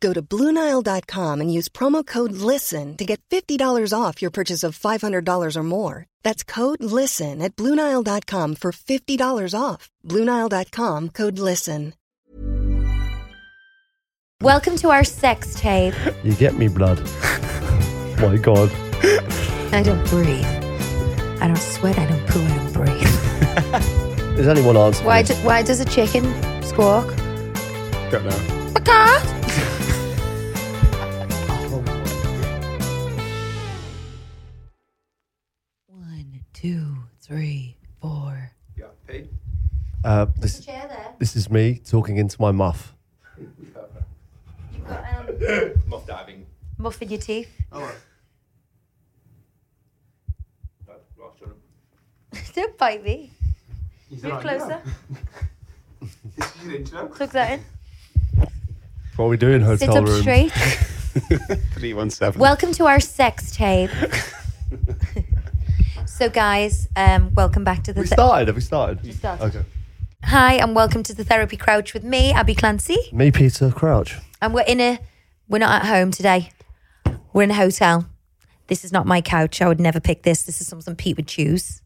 Go to BlueNile.com and use promo code LISTEN to get $50 off your purchase of $500 or more. That's code LISTEN at BlueNile.com for $50 off. BlueNile.com code LISTEN. Welcome to our sex tape. You get me, blood. My God. I don't breathe. I don't sweat. I don't poo. I don't breathe. Is anyone answering? Why, do, why does a chicken squawk? Don't know. Because. two, three, four. Yeah, Pete. Uh, this, Chair there. this is me talking into my muff. You've got um, Muff diving. muff in your teeth. Oh. Ross, do you don't bite me. He's Move closer. This is your intro. Plug that in. What are we doing, Sit hotel up room? straight. Three one seven. Welcome to our sex tape. So, guys, um, welcome back to the. We started. Have we started? started. Okay. Hi, and welcome to the Therapy Crouch with me, Abbey Clancy. Me, Peter Crouch. And we're in a. We're not at home today. We're in a hotel. This is not my couch. I would never pick this. This is something Pete would choose.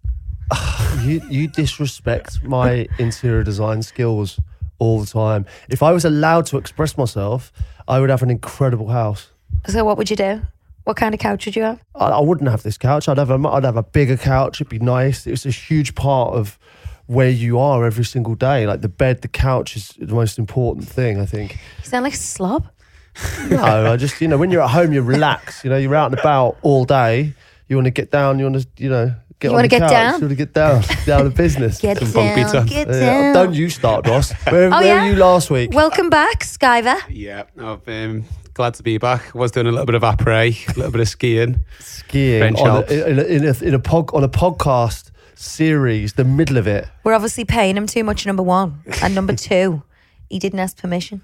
You you disrespect my interior design skills all the time. If I was allowed to express myself, I would have an incredible house. So, what would you do? What kind of couch would you have? I, I wouldn't have this couch. I'd have a I'd have a bigger couch. It'd be nice. It's a huge part of where you are every single day. Like the bed, the couch is the most important thing. I think. You sound like a slob. No, I just you know when you're at home, you relax. You know, you're out and about all day. You want to get down. You want to you know get You on wanna the get couch, down? You want to get down, down to business. Get Some down. pizza. Get Yeah, down. don't you start, Ross? Where, Oh, where yeah? were you last week? Welcome back, Skyver. Yeah, I've um, glad to be back. I was doing a little bit of après, a little bit of skiing. Skiing French on a, in, a, in, a, in a pod, on a podcast series, the middle of it. We're obviously paying him too much, number one. And number two, he didn't ask permission.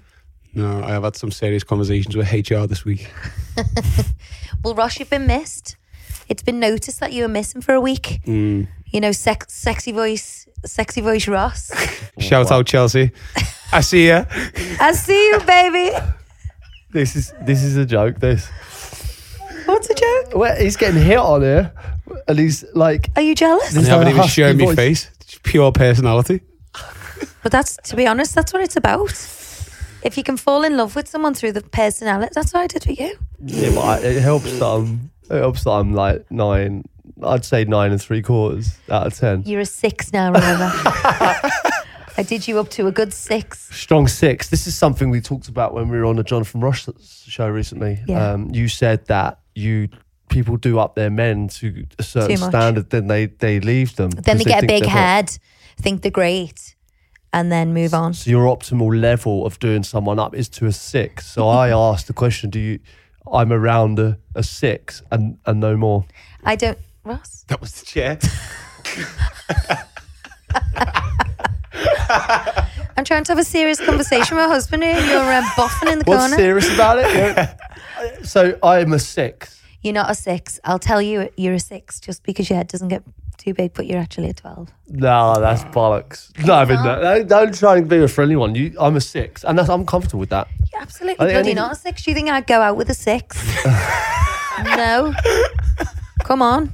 No, I have had some serious conversations with HR this week. Well, Ross, you've been missed. It's been noticed that you were missing for a week. Mm. You know, sex, sexy voice, sexy voice Ross. Shout out Chelsea. I see you. I see you, baby. This is this is a joke. This What's a joke? well, he's getting hit on here, and he's like, Are you jealous? This- They haven't a even husky shown me voice. face. It's pure personality. But that's, to be honest, that's what it's about. If you can fall in love with someone through the personality, that's what I did for you. yeah, but I, it helps that I'm it helps that I'm like nine. I'd say nine and three quarters out of ten. You're a six now, remember? I did you up to a good six. Strong six. This is something we talked about when we were on the Jonathan Ross show recently. Yeah. Um, you said that you people do up their men to a certain standard, then they they leave them. Then they get a big they're hot. head, think they're great, and then move on. So your optimal level of doing someone up is to a six. So I asked the question: Do you? I'm around a, a six and and no more. I don't, Ross. That was the chair. I'm trying to have a serious conversation with my husband here. You're uh, boffing in the What's corner. serious about it? Yeah. so I'm a six. You're not a six. I'll tell you you're a six just because your head doesn't get too big, but you're actually a 12. No, that's bollocks. No, I mean, no, don't, don't try and be a friendly one. You, I'm a six, and that's, I'm comfortable with that. You're absolutely I think- bloody think- not a six. Do you think I'd go out with a six? no. Come on.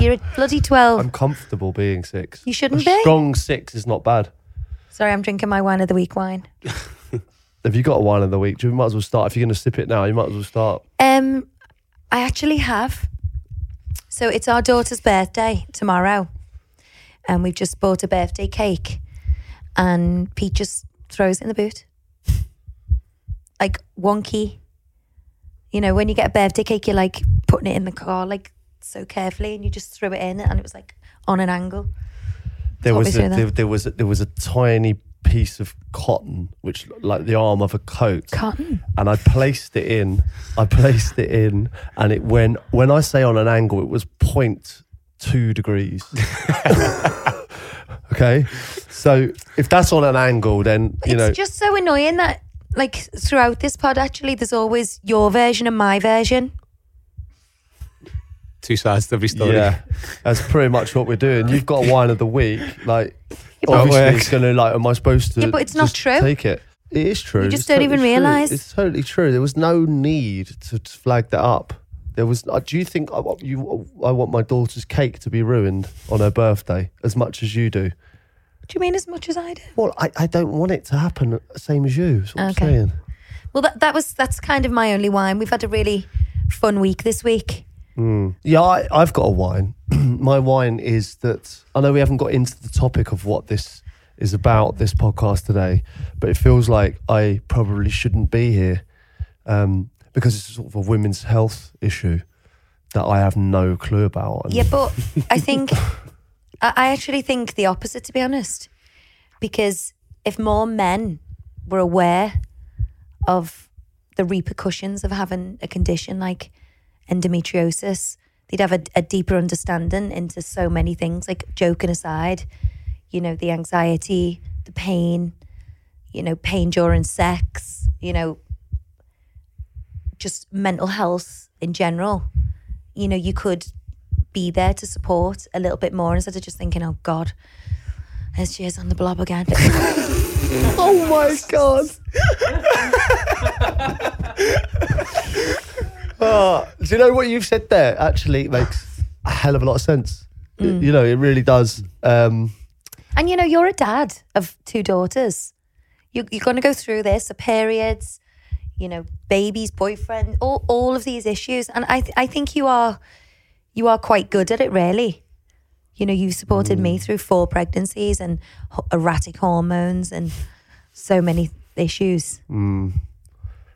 You're a bloody 12. I'm comfortable being six. You shouldn't a be. Strong six is not bad. Sorry, I'm drinking my wine of the week wine. Have you got a wine of the week? You might as well start. If you're going to sip it now, you might as well start. Um, I actually have. So it's our daughter's birthday tomorrow, and we've just bought a birthday cake. and Pete just throws it in the boot. Like wonky. You know, when you get a birthday cake, you're like putting it in the car like so carefully, and you just threw it in, and it was like on an angle. There Talk was a, there, there was a, there was a tiny piece of cotton, which looked like the arm of a coat, Cotton. and I placed it in. I placed it in, and it went. When I say on an angle, it was 0.2 degrees. okay, so if that's on an angle, then you it's know. just so annoying that like throughout this pod, actually, there's always your version and my version. Two sides to every story. Yeah, that's pretty much what we're doing. You've got a wine of the week, like but- obviously it's gonna like. Am I supposed to? Yeah, but it's not just true. Take it. It is true. You just It's don't even totally true. realise. It's totally true. There was no need to, to flag that up. There was. Uh, do you think I, want you? I want my daughter's cake to be ruined on her birthday as much as you do? Do you mean as much as I do? Well, I, I don't want it to happen same as you. That's what Okay. I'm saying. Well, that that was that's kind of my only wine. We've had a really fun week this week. Yeah, I, I've got a wine. My wine is that I know we haven't got into the topic of what this is about, this podcast today, but it feels like I probably shouldn't be here um, because it's sort of a women's health issue that I have no clue about. And Yeah, but I think I actually think the opposite, to be honest, because if more men were aware of the repercussions of having a condition like endometriosis, they'd have a, a deeper understanding into so many things. Like joking aside, you know, the anxiety, the pain, you know, pain during sex, you know, just mental health in general. You know, you could be there to support a little bit more instead of just thinking, oh God, there she is on the blob again. oh my god! oh, do you know what you've said there? Actually, makes a hell of a lot of sense. Mm. You know, it really does. Um, and you know, you're a dad of two daughters. You, you're going to go through this, the periods, you know, babies, boyfriend, all, all of these issues. And I, th- I think you are, you are quite good at it, really. You know, you supported me through four pregnancies and ho- erratic hormones and so many issues.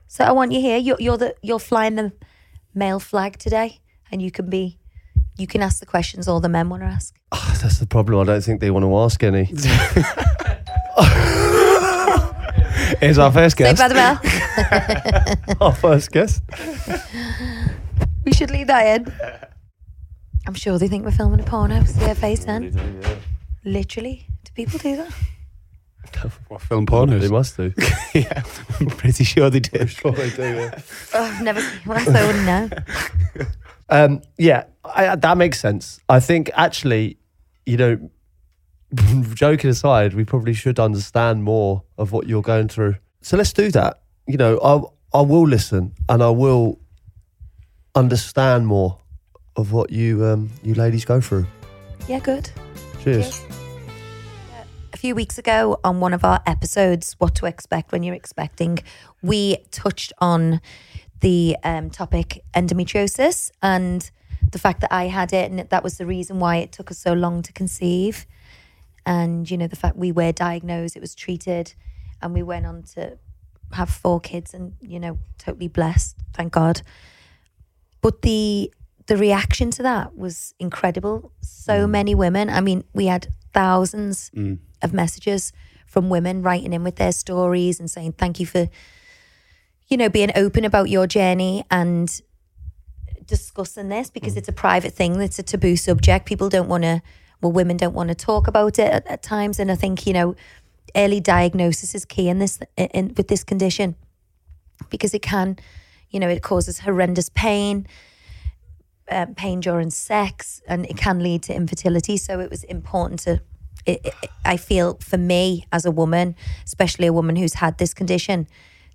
So I want you here. You're, you're the you're flying the male flag today, and you can be, you can ask the questions all the men want to ask. Ah, that's the problem. I don't think they want to ask any. Here's our first Saved guest. by the bell. Our first guest. we should leave that in. I'm sure they think we're filming a porno. See their face then. Literally, do people do that? What film pornos? They must do. yeah, I'm pretty sure they did. sure they do. Yeah. Oh, I've never seen one, so I wouldn't know. Um, yeah, I, that makes sense. I think actually, you know, joking aside, we probably should understand more of what you're going through. So let's do that. You know, I I will listen and I will understand more of what you um you ladies go through. Yeah, good. Cheers. A few weeks ago on one of our episodes, What to Expect When You're Expecting, we touched on the um, topic endometriosis and the fact that I had it, and that was the reason why it took us so long to conceive. And, you know, the fact we were diagnosed, it was treated, and we went on to have four kids and, you know, totally blessed, thank God. But the the reaction to that was incredible. So many women. I mean, we had thousands of messages from women writing in with their stories and saying thank you for, you know, being open about your journey and discussing this because it's a private thing. It's a taboo subject. People don't want to. Well, women don't want to talk about it at, at times, and I think you know, early diagnosis is key in this in, with this condition because it can, you know, it causes horrendous pain um, pain during sex and it can lead to infertility. So it was important to, it, it, I feel for me as a woman, especially a woman who's had this condition,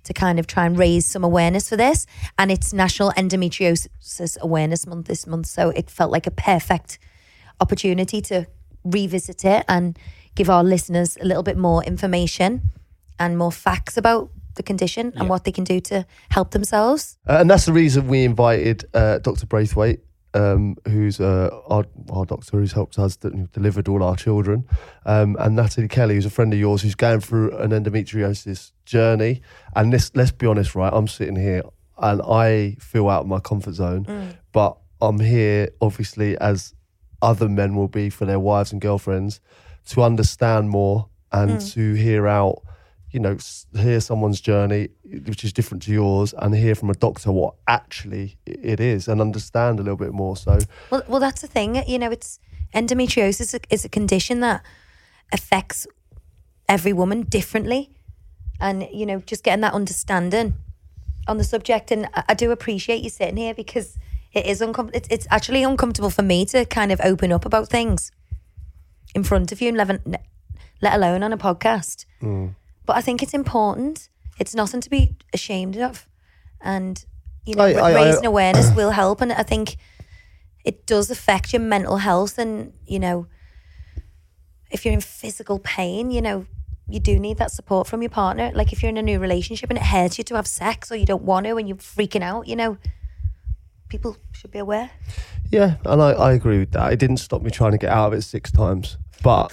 to kind of try and raise some awareness for this. And it's National Endometriosis Awareness Month this month. So it felt like a perfect opportunity to revisit it and give our listeners a little bit more information and more facts about the condition and what they can do to help themselves. Uh, and that's the reason we invited uh, Dr. Braithwaite um, who's uh, our, our doctor who's helped us, that delivered all our children, um, and Natali Kelly, who's a friend of yours, who's going through an endometriosis journey. And this, let's be honest, right? I'm sitting here and I feel out of my comfort zone, but I'm here obviously as other men will be for their wives and girlfriends to understand more and to hear out you know, hear someone's journey, which is different to yours, and hear from a doctor what actually it is, and understand a little bit more. So, Well, well, that's the thing. You know, it's endometriosis is a, is a condition that affects every woman differently, and you know, just getting that understanding on the subject. And I, I do appreciate you sitting here because it is uncomfortable. It's, it's actually uncomfortable for me to kind of open up about things in front of you, and let, let alone on a podcast. Mm. But I think it's important. It's nothing to be ashamed of, and you know, I- ra- I- I- raising awareness will help. And I think it does affect your mental health and you know if you're in physical pain you know you do need that support from your partner like if you're in a new relationship and it hurts you to have sex or you don't want to and you're freaking out you know people should be aware yeah, and I, I agree with that. It didn't stop me trying to get out of it six times, but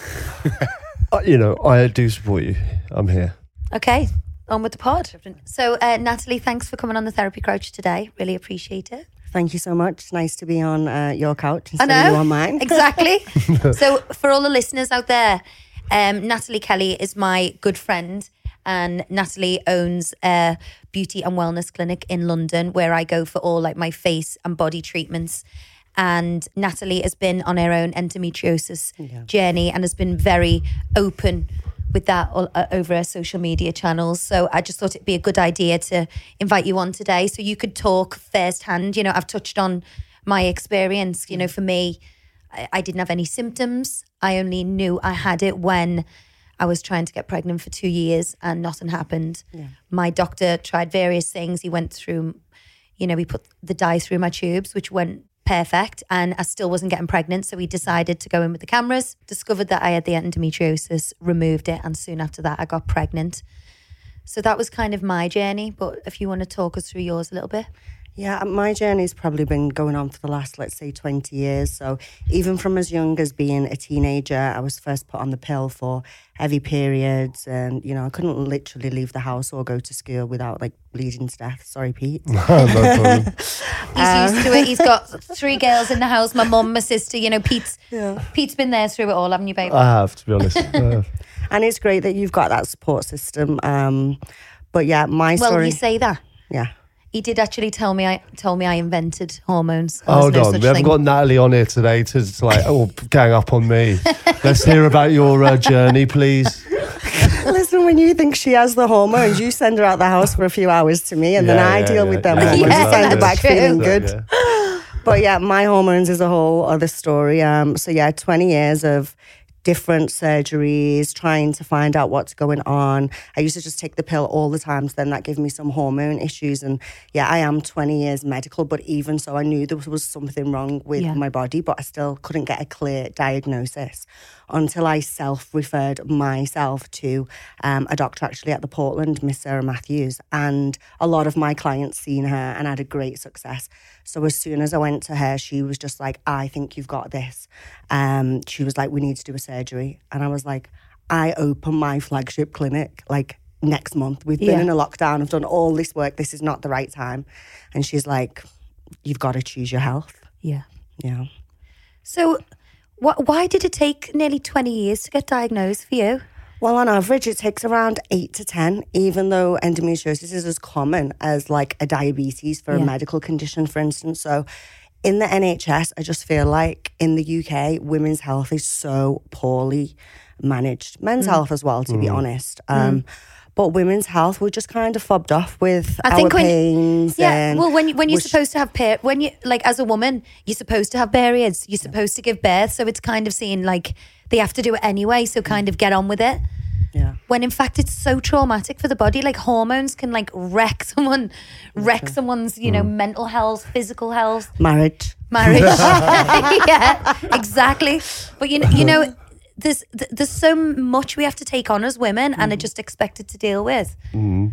you know, I do support you. I'm here. okay on with the pod so uh, natali thanks for coming on the therapy crouch today really appreciate it Thank you so much. It's nice to be on uh, your couch I instead know. of you on mine. Exactly. so, for all the listeners out there, um, Natali Kelly is my good friend. And Natali owns a beauty and wellness clinic in London where I go for all like my face and body treatments. And Natali has been on her own endometriosis journey and has been very open with that all, uh, over her social media channels. So I just thought it'd be a good idea to invite you on today so you could talk firsthand. You know, I've touched on my experience. You know, for me, I, I didn't have any symptoms. I only knew I had it when I was trying to get pregnant for two years and nothing happened. My doctor tried various things. He went through, you know, he put the dye through my tubes, which went perfect, and I still wasn't getting pregnant. So we decided to go in with the cameras, discovered that I had the endometriosis, removed it, and soon after that, I got pregnant. So that was kind of my journey. But if you want to talk us through yours a little bit. Yeah, my journey's probably been going on for the last, let's say, 20 years. So even from as young as being a teenager, I was first put on the pill for heavy periods. And, you know, I couldn't literally leave the house or go to school without like bleeding to death. Sorry, Pete. no problem. He's used to it. He's got three girls in the house. My mum, my sister. You know, Pete's Pete's been there through it all, haven't you, babe? I have, to be honest. And it's great that you've got that support system. Um, but yeah, my well, story. you say that. yeah. He did actually tell me. I told me I invented hormones. There's Hold no on, such we haven't thing. got Natali on here today to, to like, oh, gang up on me. Let's hear about your uh, journey, please. Listen, when you think she has the hormones, you send her out the house for a few hours to me, and then I yeah, deal yeah, with them yeah, hormones Yeah, and send her back true. feeling good. yeah. But yeah, my hormones is a whole other story. Um, so yeah, 20 years of different surgeries, trying to find out what's going on. I used to just take the pill all the time. So then that gave me some hormone issues. And yeah, I am 20 years medical, but even so, I knew there was something wrong with Yeah. my body, but I still couldn't get a clear diagnosis until I self referred myself to um, a doctor actually at the Portland, Miss Sarah Matthews. And a lot of my clients seen her and had a great success. So as soon as I went to her, she was just like, I think you've got this. Um, she was like, we need to do a surgery. And I was like, I open my flagship clinic like next month. We've been Yeah. in a lockdown. I've done all this work. This is not the right time. And she's like, you've got to choose your health. Yeah. Yeah. So, wh- why did it take nearly twenty years to get diagnosed for you? Well, on average, it takes around eight to 10, even though endometriosis is as common as like a diabetes for Yeah. a medical condition, for instance. So, in the NHS, I just feel like in the UK, women's health is so poorly managed. Men's mm. health as well, to be mm. honest. Mm. Um, But women's health, we're just kind of fobbed off with I our think when pains. yeah, well, when when you're supposed to have per- when you like as a woman, you're supposed to have periods. You're supposed to give birth, so it's kind of seen like they have to do it anyway. So mm. kind of get on with it. Yeah. When in fact it's so traumatic for the body. Like hormones can like wreck someone, wreck someone's you know mm. mental health, physical health. marriage. marriage. yeah, exactly. But you know, you know, there's there's so much we have to take on as women, and are mm. just expected to deal with. Mm-hmm.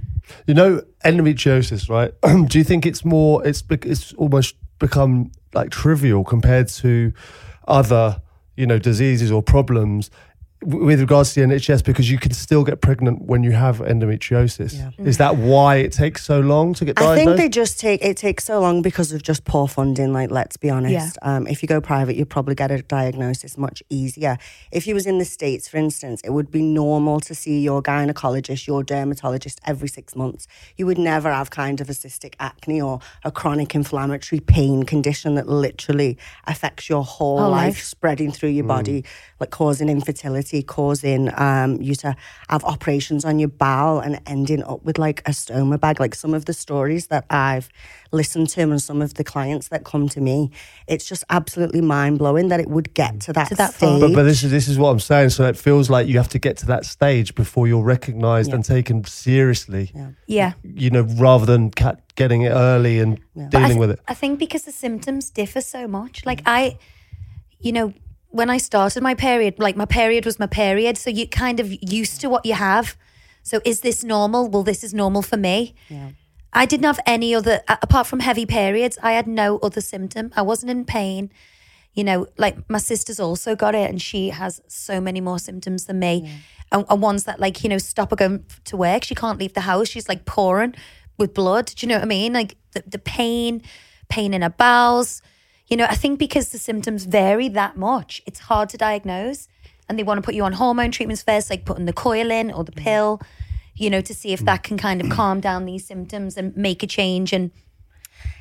You know, endometriosis, right? Do you think it's more? It's it's almost become like trivial compared to other you know diseases or problems with regards to the NHS because you can still get pregnant when you have endometriosis. Yeah. Is that why it takes so long to get I diagnosed? I think they just take it takes so long because of just poor funding. Like, let's be honest. Um, if you go private, you probably get a diagnosis much easier. If you was in the states, for instance, it would be normal to see your gynecologist, your dermatologist every six months. You would never have kind of a cystic acne or a chronic inflammatory pain condition that literally affects your whole Whole life, life. spreading through your body, like causing infertility, causing um, you to have operations on your bowel and ending up with like a stoma bag. Like some of the stories that I've listened to and some of the clients that come to me, it's just absolutely mind blowing that it would get to that, To that stage. But, but this is this is what I'm saying. So it feels like you have to get to that stage before you're recognised Yeah. and taken seriously. Yeah. You know, rather than ca- getting it early and But I dealing th- with it. I think because the symptoms differ so much. Like I, you know, when I started my period, like my period was my period, so you kind of used to what you have. So is this normal? Well, this is normal for me. I didn't have any other apart from heavy periods. I had no other symptom. I wasn't in pain. You know, like my sister's also got it, and she has so many more symptoms than me, and, and ones that like you know stop her going to work. She can't leave the house. She's like pouring with blood. Do you know what I mean? Like the, the pain, pain in her bowels. You know, I think because the symptoms vary that much, it's hard to diagnose. And they want to put you on hormone treatments first, like putting the coil in or the pill, you know, to see if that can kind of calm down these symptoms and make a change. And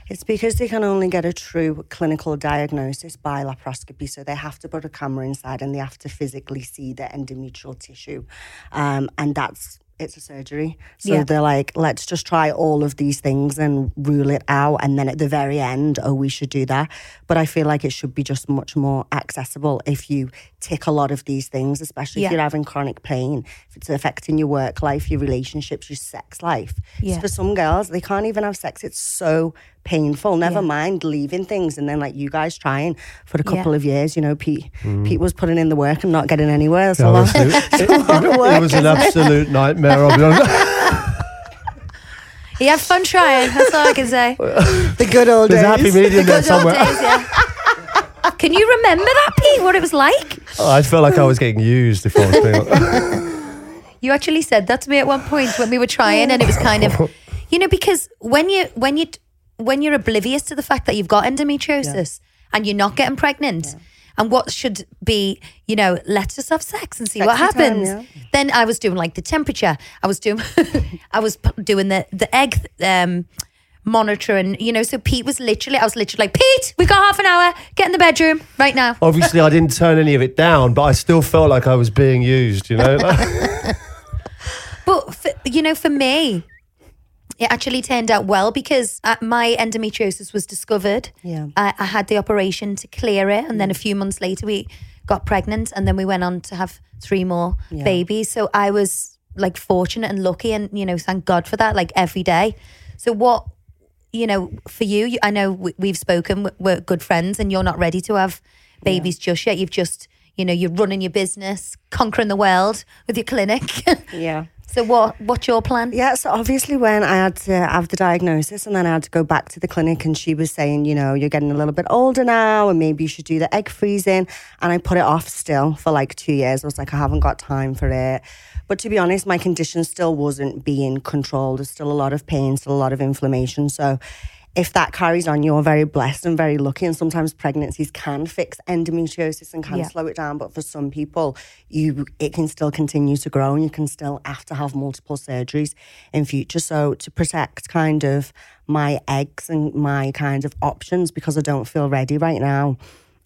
It's because they can only get a true clinical diagnosis by laparoscopy. So they have to put a camera inside and they have to physically see the endometrial tissue. Um, and that's it's a surgery. So Yeah. they're like, let's just try all of these things and rule it out. And then at the very end, oh, we should do that. But I feel like it should be just much more accessible if you tick a lot of these things, especially if you're having chronic pain, if it's affecting your work life, your relationships, your sex life. Yeah. For some girls, they can't even have sex. It's so painful. Never Yeah. mind leaving things and then like you guys trying for a Yeah. couple of years. You know, Pete mm. Pete was putting in the work and not getting anywhere. So Yeah, long. honestly, it, it- it was an absolute nightmare. I'll be honest. you have fun trying. That's all I can say. the good old There's days. a happy medium there Good old somewhere. days, yeah. Can you remember that, Pete? What it was like? I felt like I was getting used if I was being honest. You actually said that to me at one point when we were trying, and it was kind of, you know, because when you when you when you're oblivious to the fact that you've got endometriosis and you're not getting pregnant, and what should be, you know, let's just have sex and see what Sexy time, happens. yeah. Then I was doing like the temperature. I was doing, I was doing the the egg. Um, monitoring you know so pete was literally i was literally like pete we got half an hour get in the bedroom right now Obviously, I didn't turn any of it down, but I still felt like I was being used. You know, But for, you know, for me, it actually turned out well because uh, my endometriosis was discovered. Yeah. I, I had the operation to clear it, and then a few months later we got pregnant, and then we went on to have three more babies. So I was like fortunate and lucky, and you know, thank God for that. Like every day. So what? You know, for you, I know we, we've spoken. we- We're good friends, and you're not ready to have babies just yet. You've just, you know, you're running your business, conquering the world with your clinic. Yeah. So what what's your plan? Yeah, so obviously when I had to have the diagnosis and then I had to go back to the clinic and she was saying, you know, you're getting a little bit older now and maybe you should do the egg freezing. And I put it off still for like two years. I was like, I haven't got time for it. But to be honest, my condition still wasn't being controlled. There's still a lot of pain, still a lot of inflammation. So if that carries on, you're very blessed and very lucky. And sometimes pregnancies can fix endometriosis and can Yeah. slow it down. But for some people, you it can still continue to grow and you can still have to have multiple surgeries in future. So to protect kind of my eggs and my kind of options because I don't feel ready right now.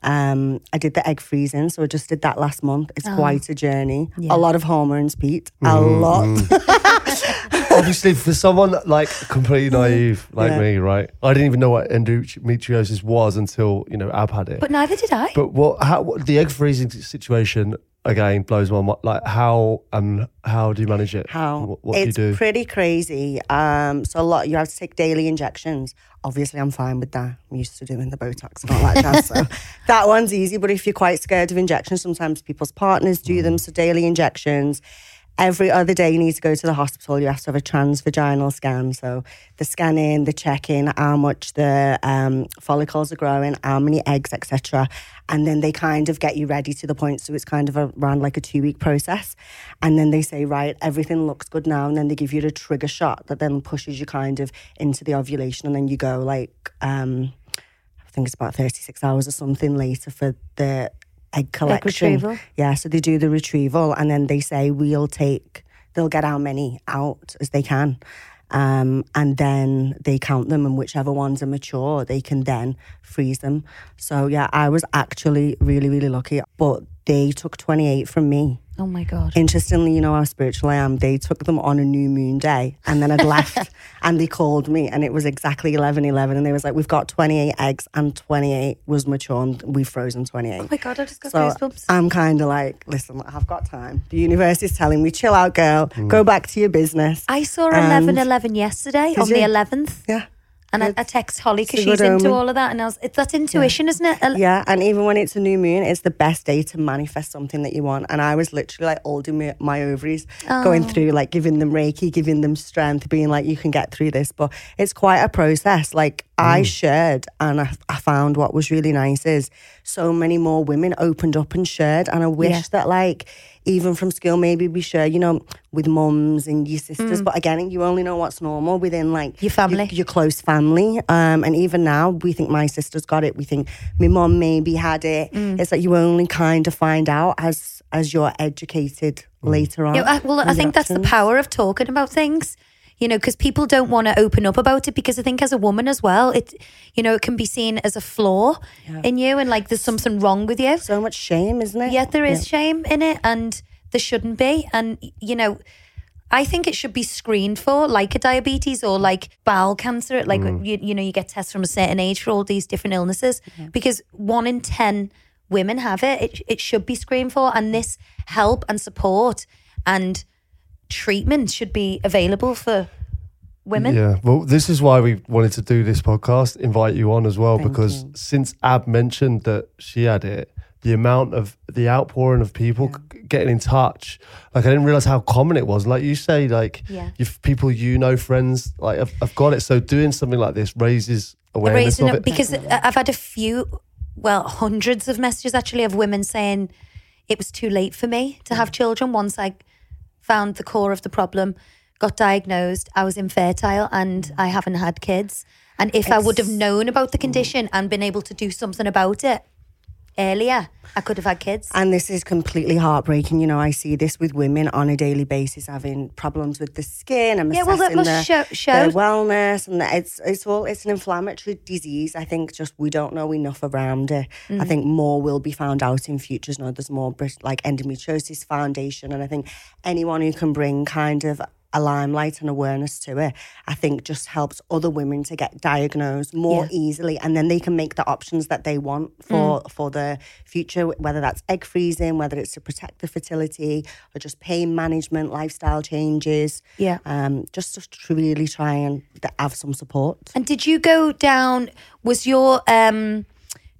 Um, I did the egg freezing, so I just did that last month. It's oh. quite a journey. A lot of hormones, Pete. A mm-hmm. lot. Mm-hmm. obviously, for someone like completely mm-hmm. naive like Yeah. me, right? I didn't even know what endometriosis was until you know Ab had it. But neither did I. But what? How? What, the egg freezing situation again blows my mind. Like how and how do you manage it? How What, what do you it's do? pretty crazy. Um, so a lot you have to take daily injections. Obviously, I'm fine with that. I'm used to doing the Botox and all that jazz. So that one's easy. But if you're quite scared of injections, sometimes people's partners do them. So daily injections. Every other day you need to go to the hospital. You have to have a transvaginal scan. So the scanning, the checking, how much the um, follicles are growing, how many eggs, etc. And then they kind of get you ready to the point. So it's kind of around like a two week process. And then they say, right, everything looks good now. And then they give you the trigger shot that then pushes you kind of into the ovulation. And then you go like, um, I think it's about 36 hours or something later for the egg collection. retrieval? Yeah, so they do the retrieval and then they say we'll take, they'll get how many out as they can. Um, and then they count them, and whichever ones are mature, they can then freeze them. So, yeah, I was actually really, really lucky. But they took 28 from me. Oh my God. Interestingly, you know how spiritual I am. They took them on a new moon day and then I'd left and they called me and it was exactly 11 11. And they was like, We've got 28 eggs and 28 was mature and we've frozen 28. Oh my God, I just got So goosebumps. I'm kind of like, listen, I've got time. The universe is telling me, chill out, girl. Go mm. back to your business. I saw And- 11 11 yesterday Did on the 11th. Yeah. And I, I text Holly because she's into all of that. And I was, it's that intuition, isn't it? A- Yeah, and even when it's a new moon, it's the best day to manifest something that you want. And I was literally like holding my, my ovaries, going Oh. through like giving them Reiki, giving them strength, being like, you can get through this. But it's quite a process. Like I mm. shared, and I, I found what was really nice is so many more women opened up and shared. And I wish Yeah. that like even from school, maybe we share, you know, with mums and your sisters. But again, you only know what's normal within like Mm. Your family. your close family. Um, and even now, we think my sister's got it. We think my mum maybe had it. Mm. It's like you only kind of find out as as you're educated later on. Yeah, well, I with your think that's the power of talking about things. You know, because people don't want to open up about it because I think as a woman as well, it, you know, it can be seen as a flaw in you and like there's something wrong with you. So much shame, isn't it? Yet there is shame in it and there shouldn't be. And, you know, I think it should be screened for like a diabetes or like bowel cancer. Like, mm. you, you know, you get tests from a certain age for all these different illnesses mm-hmm. because one in 10 women have it. it. It should be screened for. And this help and support and treatment should be available for women. Yeah, well, this is why we wanted to do this podcast, invite you on as well, Thank because you. since Ab mentioned that she had it, the amount of the outpouring of people g- getting in touch, like I didn't realize how common it was. Like you say, like Yeah. if people you know, friends, like have, have got it. So doing something like this raises awareness of it because I've had a few, well, hundreds of messages actually of women saying it was too late for me to have children once I found the core of the problem, got diagnosed, I was infertile and mm. I haven't had kids. And if I would have known about the mm. condition and been able to do something about it earlier, I could have had kids. And this is completely heartbreaking. You know, I see this with women on a daily basis having problems with the skin and Yeah, well, that must their, show- their show- wellness, and it's it's all it's an inflammatory disease. I think just we don't know enough around it. Mm. I think more will be found out in futures. You know, there's more like endometriosis foundation, and I think anyone who can bring kind of a limelight and awareness to it, I think just helps other women to get diagnosed more Yeah. easily, and then they can make the options that they want for Mm. for the future, whether that's egg freezing, whether it's to protect the fertility, or just pain management, lifestyle changes. Yeah. um, just to really try and have some support. And did you go down? Was your um,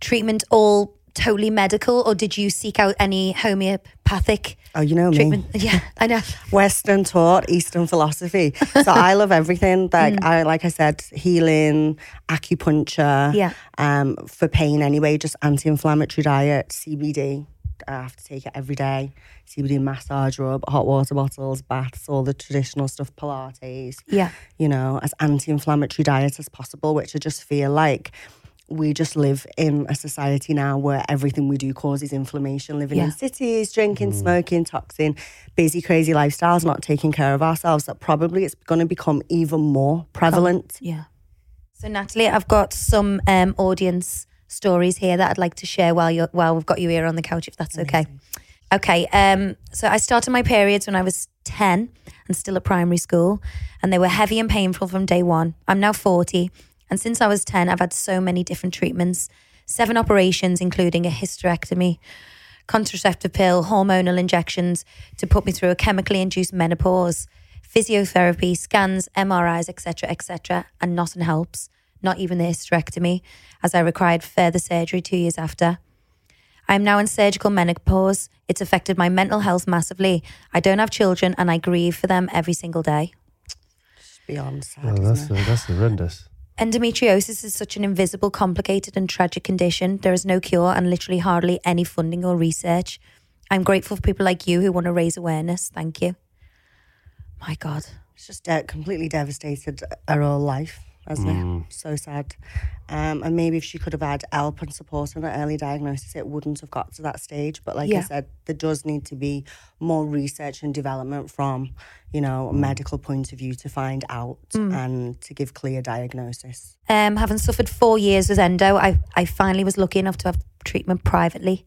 treatment all totally medical, or did you seek out any homeopathic Oh, you know me. treatment? Yeah, I know. Western taught, Eastern philosophy. So I love everything. Like Mm. I, like I said, healing, acupuncture. Yeah. Um, for pain anyway, just anti-inflammatory diet, CBD. I have to take it every day. CBD massage rub, hot water bottles, baths, all the traditional stuff, Pilates. Yeah. You know, as anti-inflammatory diet as possible, which I just feel like we just live in a society now where everything we do causes inflammation. Living Yeah. in cities, drinking, smoking, toxin, busy, crazy lifestyles, not taking care of ourselves. That probably it's going to become even more prevalent. Yeah. So Natali, I've got some um, audience stories here that I'd like to share while you while we've got you here on the couch, if that's okay. Okay. Um, so I started my periods when I was ten and still at primary school, and they were heavy and painful from day one. I'm now forty, and since I was ten, I've had so many different treatments, seven operations, including a hysterectomy, contraceptive pill, hormonal injections to put me through a chemically induced menopause, physiotherapy, scans, MRIs, etc., etc., and nothing helps. Not even the hysterectomy, as I required further surgery two years after. I'm now in surgical menopause. It's affected my mental health massively. I don't have children and I grieve for them every single day. Beyond sad, Oh, that's isn't it? that's horrendous. Endometriosis is such an invisible, complicated, and tragic condition. There is no cure and literally hardly any funding or research. I'm grateful for people like you who want to raise awareness. Thank you. My God. It's just uh, completely devastated our whole life, hasn't Mm. it? So sad. Um, and maybe if she could have had help and support and an early diagnosis, it wouldn't have got to that stage. But like Yeah. I said, there does need to be more research and development from, you know, a Mm. medical point of view to find out and to give clear diagnosis. Um, having suffered four years with endo, I, I finally was lucky enough to have treatment privately.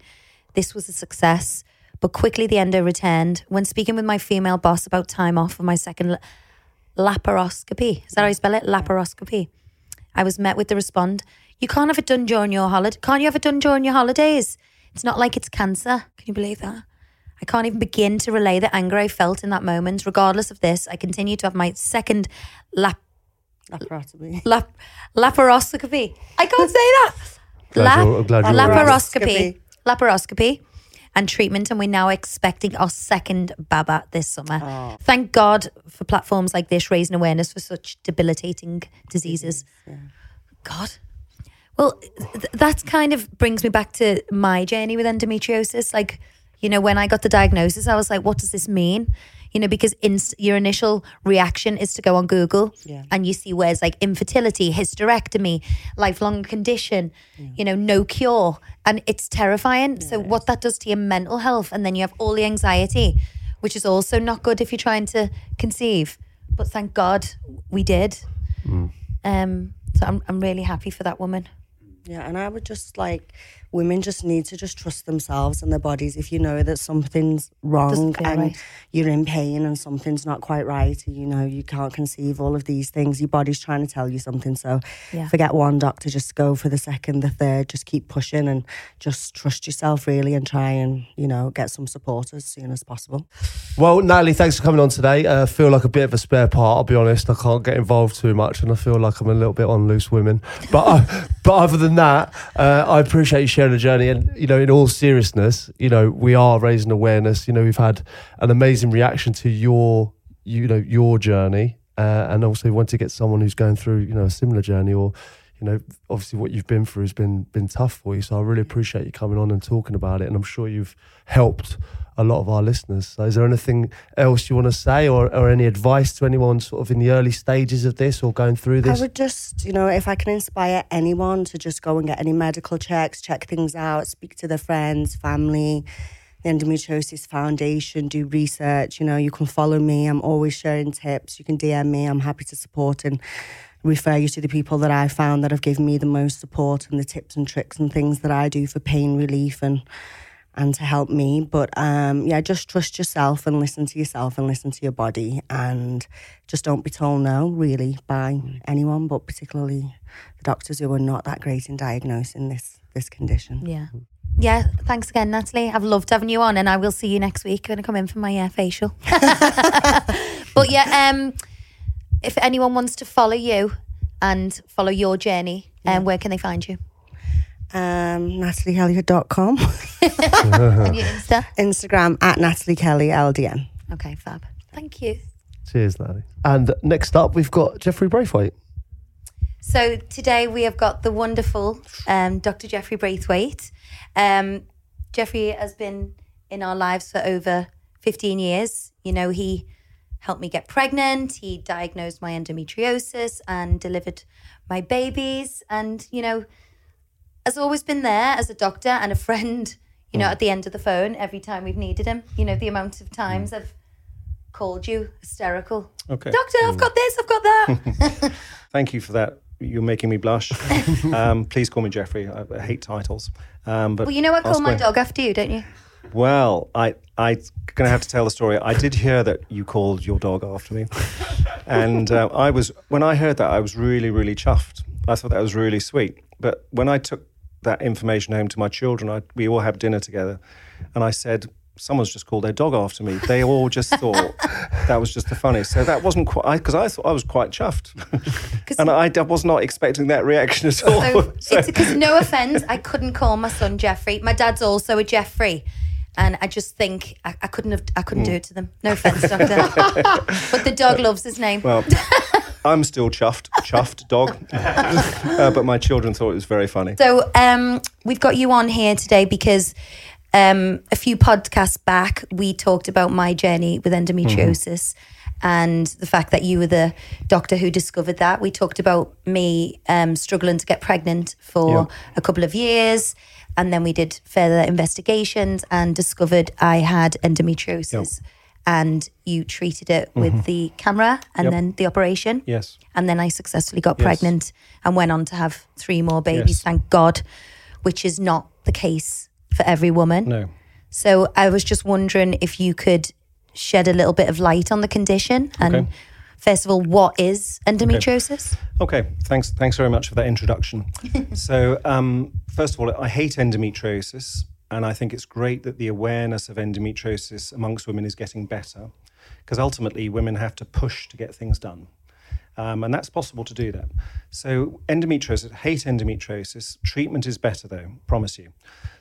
This was a success, but quickly the endo returned. When speaking with my female boss about time off for my second laparoscopy, is that how you spell it? Laparoscopy. I was met with the respond, you can't have it done during your holiday. Can't you have it done during your holidays? It's not like it's cancer. Can you believe that? I can't even begin to relay the anger I felt in that moment. Regardless of this, I continue to have my second lap Laparoscopy. lap, laparoscopy. I can't say that. Glad you're- glad laparoscopy. Laparoscopy. Laparoscopy and treatment, and we're now expecting our second baba this summer. Oh. Thank God for platforms like this raising awareness for such debilitating diseases. God. Well, th- that kind of brings me back to my journey with endometriosis. Like, you know, when I got the diagnosis, I was like, what does this mean? You know, because in, your initial reaction is to go on Google Yeah. and you see words like infertility, hysterectomy, lifelong condition, you know, no cure. And it's terrifying. so, what that does to your mental health, and then you have all the anxiety, which is also not good if you're trying to conceive. But thank God we did. Um, so I'm, I'm really happy for that woman. Yeah, and I would just like women just need to just trust themselves and their bodies. If you know that something's wrong and right. you're in pain and something's not quite right, you know, you can't conceive all of these things. Your body's trying to tell you something. So Yeah. forget one doctor, just go for the second, the third, just keep pushing and just trust yourself really and try and, you know, get some support as soon as possible. Well, Natali, thanks for coming on today. Uh, I feel like a bit of a spare part. I'll be honest. I can't get involved too much, and I feel like I'm a little bit on loose women. But uh, but other than that, uh, I appreciate you sharing the journey. And you know, in all seriousness, you know, we are raising awareness. You know, we've had an amazing reaction to your you know your journey, uh, and also want to get someone who's going through you know a similar journey or. You know, obviously, what you've been through has been been tough for you. So I really appreciate you coming on and talking about it, and I'm sure you've helped a lot of our listeners. So is there anything else you want to say or, or any advice to anyone sort of in the early stages of this or going through this? I would just, you know, if I can inspire anyone to just go and get any medical checks, check things out, speak to their friends, family, the Endometriosis Foundation, do research. You know, you can follow me. I'm always sharing tips. You can DM me. I'm happy to support and refer you to the people that I found that have given me the most support and the tips and tricks and things that I do for pain relief and and to help me. But um, yeah, just trust yourself and listen to yourself and listen to your body and just don't be told no, really, by anyone, but particularly the doctors who are not that great in diagnosing this this condition. Yeah. Yeah. Thanks again, Natali. I've loved having you on, and I will see you next week when I come in for my uh, facial. but yeah, um, if anyone wants to follow you and follow your journey, um, where can they find you? Um, NatalieHellier.com, On your Insta. Instagram at Natali Kelly LDN. Okay, fab. Thank you. Cheers, Natali. And next up, we've got Jeffrey Braithwaite. So today we have got the wonderful um, Dr. Jeffrey Braithwaite. Um, Jeffrey has been in our lives for over 15 years. You know, he helped me get pregnant, he diagnosed my endometriosis and delivered my babies. And, you know, has always been there as a doctor and a friend, you know, at the end of the phone every time we've needed him. You know, the amount of times I've called you hysterical. Okay. Doctor, I've got this, I've got that. Thank you for that. You're making me blush. um, please call me Jeffrey. I, I hate titles. Um, but well, you know, I call my dog after you, don't you? Well, I I'm gonna have to tell the story. I did hear that you called your dog after me, and uh, I was when I heard that I was really really chuffed. I thought that was really sweet. But when I took that information home to my children, I, we all had dinner together, and I said. Someone's just called their dog after me. They all just thought that was just the funniest. So that wasn't quite because I thought I was quite chuffed. And I, I was not expecting that reaction at all. So, So- it's because no offense, I couldn't call my son Jeffrey. My dad's also a Jeffrey. And I just think I, I couldn't have I couldn't do it to them. No offense, doctor. but the dog loves his name. well, I'm still chuffed, chuffed dog. uh, but my children thought it was very funny. So um, we've got you on here today because um, a few podcasts back we talked about my journey with endometriosis and the fact that you were the doctor who discovered that. We talked about me um, struggling to get pregnant for Yeah. a couple of years. And then we did further investigations and discovered I had endometriosis. And you treated it with mm-hmm. the camera and Yep. then the operation. Yes. And then I successfully got Yes. pregnant and went on to have three more babies, Yes. thank God, which is not the case for every woman. No. So I was just wondering if you could shed a little bit of light on the condition. And Okay. First of all, what is endometriosis? Okay, thanks. Thanks very much for that introduction. so, um, first of all, I hate endometriosis, and I think it's great that the awareness of endometriosis amongst women is getting better, because ultimately women have to push to get things done. Um, and that's possible to do that. So, endometriosis, hate endometriosis. Treatment is better, though, promise you.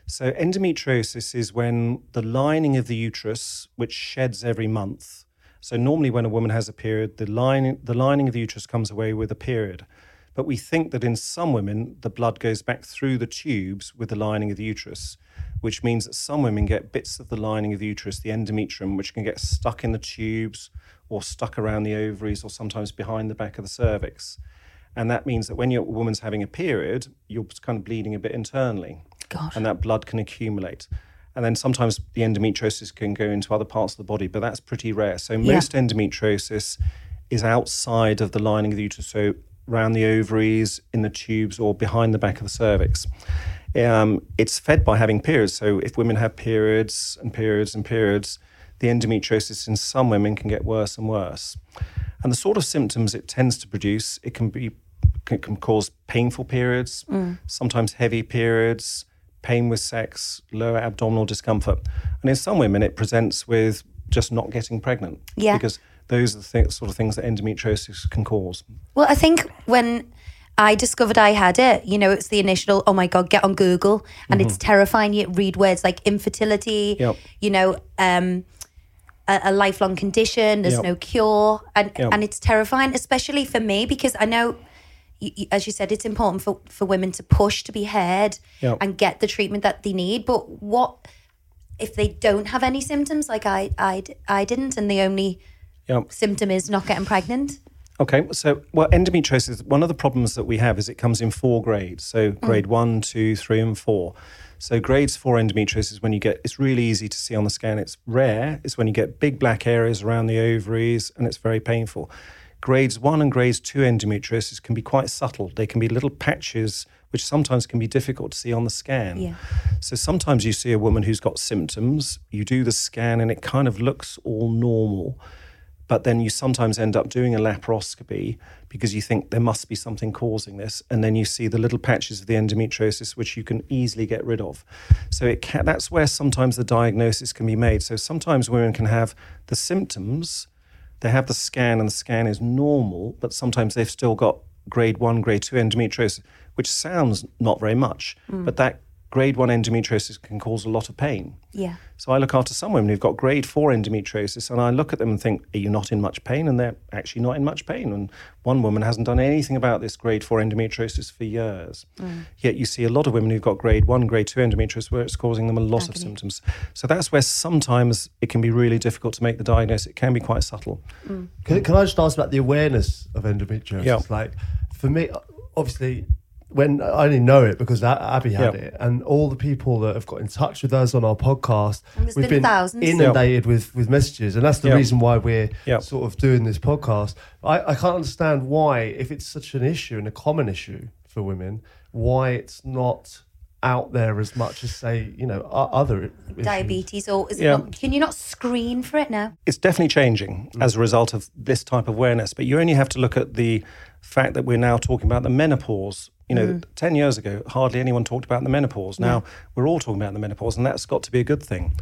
So, endometriosis is when the lining of the uterus, which sheds every month, so normally when a woman has a period, the lining, the lining of the uterus comes away with a period. But we think that in some women, the blood goes back through the tubes with the lining of the uterus, which means that some women get bits of the lining of the uterus, the endometrium, which can get stuck in the tubes or stuck around the ovaries or sometimes behind the back of the cervix. And that means that when your a woman's having a period, you're kind of bleeding a bit internally God. and that blood can accumulate. And then sometimes the endometriosis can go into other parts of the body, but that's pretty rare. So Yeah. most endometriosis is outside of the lining of the uterus, so around the ovaries, in the tubes, or behind the back of the cervix. Um, it's fed by having periods. So if women have periods and periods and periods, the endometriosis in some women can get worse and worse. And the sort of symptoms it tends to produce, it can be can, can cause painful periods, sometimes heavy periods, pain with sex, lower abdominal discomfort. And in some women, it presents with just not getting pregnant. Yeah. Because those are the th- sort of things that endometriosis can cause. Well, I think when I discovered I had it, you know, it's the initial, oh my God, get on Google. And it's terrifying. You read words like infertility, Mm-hmm. Yep. you know, um, a, a lifelong condition, there's Yep. no cure. And, Yep. and it's terrifying, especially for me, because I know, as you said, it's important for, for women to push to be heard Yep. and get the treatment that they need. But what if they don't have any symptoms like I I, I didn't, and the only Yep. symptom is not getting pregnant? Okay, so well, endometriosis. One of the problems that we have is it comes in four grades. So mm. grade one, two, three, and four. So grades four endometriosis is when you get. It's really easy to see on the scan. It's rare. It's when you get big black areas around the ovaries, and it's very painful. Grades one and grades two endometriosis can be quite subtle. They can be little patches, which sometimes can be difficult to see on the scan. Yeah. So sometimes you see a woman who's got symptoms. You do the scan, and it kind of looks all normal but then you sometimes end up doing a laparoscopy because you think there must be something causing this and then you see the little patches of the endometriosis which you can easily get rid of so it can, that's where sometimes the diagnosis can be made so sometimes women can have the symptoms they have the scan and the scan is normal but sometimes they've still got grade 1 grade 2 endometriosis which sounds not very much but that grade 1 endometriosis can cause a lot of pain Yeah. so I look after some women who've got grade four endometriosis, and I look at them and think, "Are you not in much pain?" And they're actually not in much pain. And one woman hasn't done anything about this grade four endometriosis for years. Mm. Yet you see a lot of women who've got grade one, grade two endometriosis, where it's causing them a lot of symptoms. So that's where sometimes it can be really difficult to make the diagnosis. It can be quite subtle. Mm. Can, can I just ask about the awareness of endometriosis? Yeah. Like, for me, obviously, when I only know it because A- Abbey had Yeah. it, and all the people that have got in touch with us on our podcast, And we've been been thousands. inundated with with messages, and that's the Yeah. reason why we're Yeah. sort of doing this podcast. I, I can't understand why, if it's such an issue and a common issue for women, why it's not out there as much as say, you know, other issues. diabetes or is it Yeah. not, can you not screen for it now? it's definitely changing mm. as a result of this type of awareness. But you only have to look at the fact that we're now talking about the menopause. You know, mm. 10 years ago, hardly anyone talked about the menopause. Now we're all talking about the menopause, and that's got to be a good thing.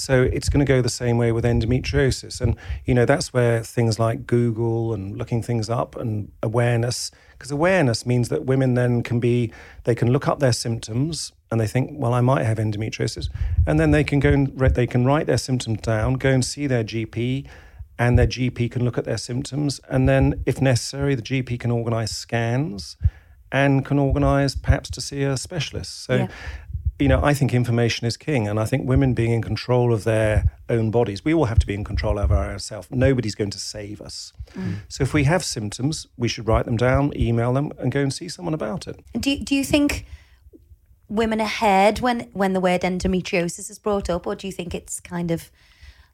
So it's going to go the same way with endometriosis. And, you know, that's where things like Google and looking things up and awareness, because awareness means that women then can be, they can look up their symptoms and they think, well, I might have endometriosis. And then they can go and they can write their symptoms down, go and see their GP, and their GP can look at their symptoms. And then, if necessary, the GP can organize scans and can organize perhaps to see a specialist. So, Yeah. you know, I think information is king. And I think women being in control of their own bodies, we all have to be in control of ourselves. Nobody's going to save us. Mm. So, if we have symptoms, we should write them down, email them, and go and see someone about it. Do do you think women are ahead when when the word endometriosis is brought up, or do you think it's kind of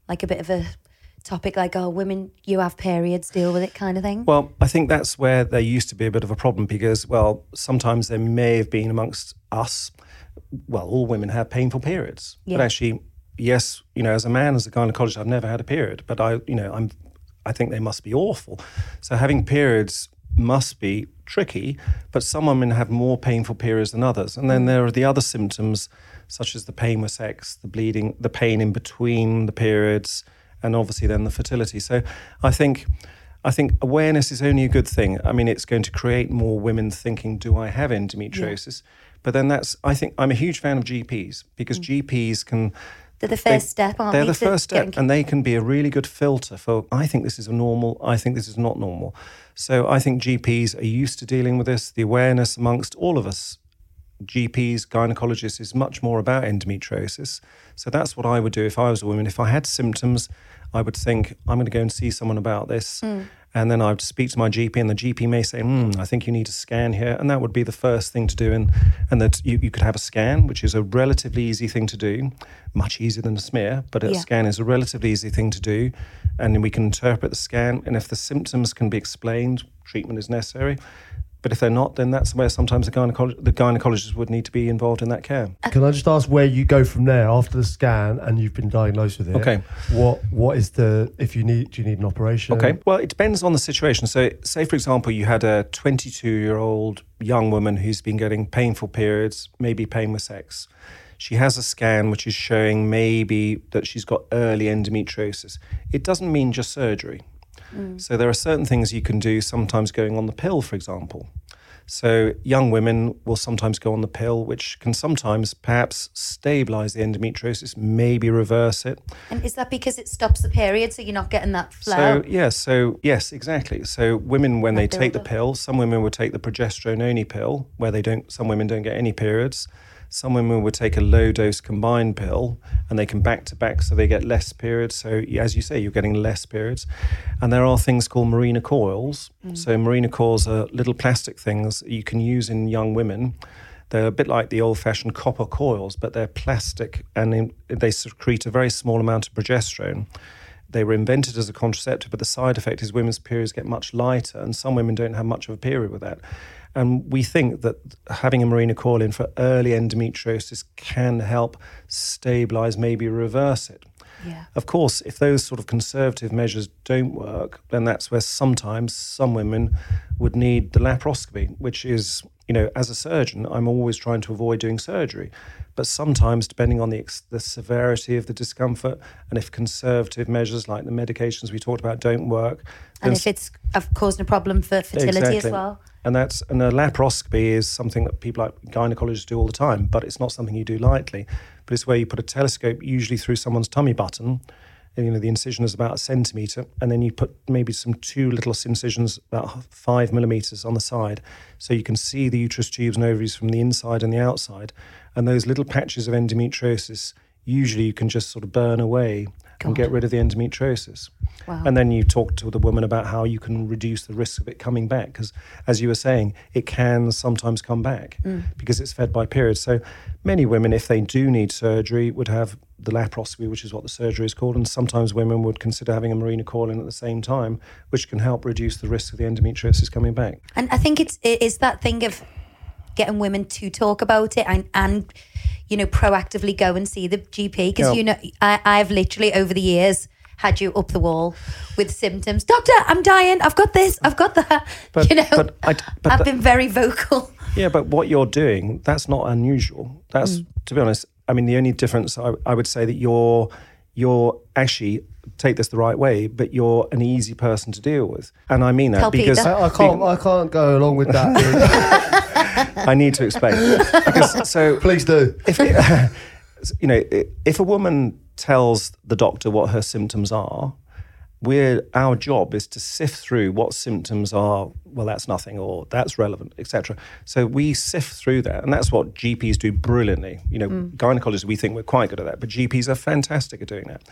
like a bit of a topic like oh women you have periods deal with it kind of thing? Well, I think that's where there used to be a bit of a problem because, well, sometimes there may have been amongst us, well, all women have painful periods. Yeah. But actually, yes, you know, as a man, as a gynecologist, I've never had a period, but I, you know, I'm, I think they must be awful. So having periods must be tricky, but some women have more painful periods than others. And then mm. there are the other symptoms, such as the pain with sex, the bleeding, the pain in between the periods, and obviously then the fertility. So I think I think awareness is only a good thing. I mean, it's going to create more women thinking, "Do I have endometriosis?" But then that's I think I'm a huge fan of GPs because mm. GPs can They're the they- first step, aren't they're they? Are the first step, and they can be a really good filter for. I think this is a normal. I think this is not normal. So I think GPs are used to dealing with this. The awareness amongst all of us, GPs, gynecologists, is much more about endometriosis. So that's what I would do if I was a woman. If I had symptoms, I would think I'm going to go and see someone about this. And then I would speak to my GP, and the GP may say, hmm, I think you need a scan here. And that would be the first thing to do. And, and that you, you could have a scan, which is a relatively easy thing to do, much easier than a smear, but a Yeah. scan is a relatively easy thing to do. And then we can interpret the scan. And if the symptoms can be explained, treatment is necessary. But if they're not, then that's where sometimes the, gynecolo- the gynecologist would need to be involved in that care. Can I just ask where you go from there after the scan and you've been diagnosed with it? Okay. What What is the if you need do you need an operation? Okay. Well, it depends on the situation. So, say for example, you had a 22 year old young woman who's been getting painful periods, maybe pain with sex. She has a scan which is showing maybe that she's got early endometriosis. It doesn't mean just surgery. Mm. So, there are certain things you can do, sometimes going on the pill, for example. So, young women will sometimes go on the pill, which can sometimes perhaps stabilize the endometriosis, maybe reverse it. and is that because it stops the period, so you're not getting that flow? So yeah, so yes, exactly. So women, when they take the pill, some women will take the progesterone only pill, where they don't. Some women don't get any periods. Some women would take a low dose combined pill, and they can back to back, so they get less periods. So as you say, you're getting less periods. And there are things called Mirena coils. Mm. So Mirena coils are little plastic things you can use in young women. They're a bit like the old fashioned copper coils, but they're plastic and they secrete a very small amount of progesterone. They were invented as a contraceptive, but the side effect is women's periods get much lighter, and some women don't have much of a period with that. And we think that having a Mirena coil in for early endometriosis can help stabilize, maybe reverse it. Yeah. Of course, if those sort of conservative measures don't work, then that's where sometimes some women would need the laparoscopy, which is, you know, as a surgeon, I'm always trying to avoid doing surgery. But sometimes, depending on the, the severity of the discomfort, and if conservative measures like the medications we talked about don't work, And if it's causing a problem for fertility as well. and that's and a laparoscopy is something that people like gynecologists do all the time, but it's not something you do lightly. But it's where you put a telescope, usually through someone's tummy button. And, you know, the incision is about a centimeter, and then you put maybe some two little incisions about five millimeters on the side, so you can see the uterus tubes and ovaries from the inside and the outside. And those little patches of endometriosis, usually you can just sort of burn away and get rid of the endometriosis. Wow. And then you talk to the woman about how you can reduce the risk of it coming back. Because, as you were saying, it can sometimes come back mm. because it's fed by periods. So, many women, if they do need surgery, would have the laparoscopy, which is what the surgery is called. And sometimes women would consider having a Mirena coil in at the same time, which can help reduce the risk of the endometriosis coming back. And I think it's it is that thing of getting women to talk about it and and you know proactively go and see the GP because Yeah. you know I I've literally over the years had you up the wall with symptoms. Doctor, I'm dying. I've got this. I've got that. But- you know, but I- but I've been very vocal. Yeah, but what you're doing, that's not unusual. That's, mm. to be honest, I mean, the only difference I, I would say that you're you're actually take this the right way, but you're an easy person to deal with. And I mean that Tell because I, I can't. I can't go along with that. I need to explain. because, so Please do. if it, you know, if a woman tells the doctor what her symptoms are, we're our job is to sift through what symptoms are. Well, that's nothing, or that's relevant, etc. So we sift through that, and that's what GPs do brilliantly. You know, gynecologists we think we're quite good at that, but GPs are fantastic at doing that.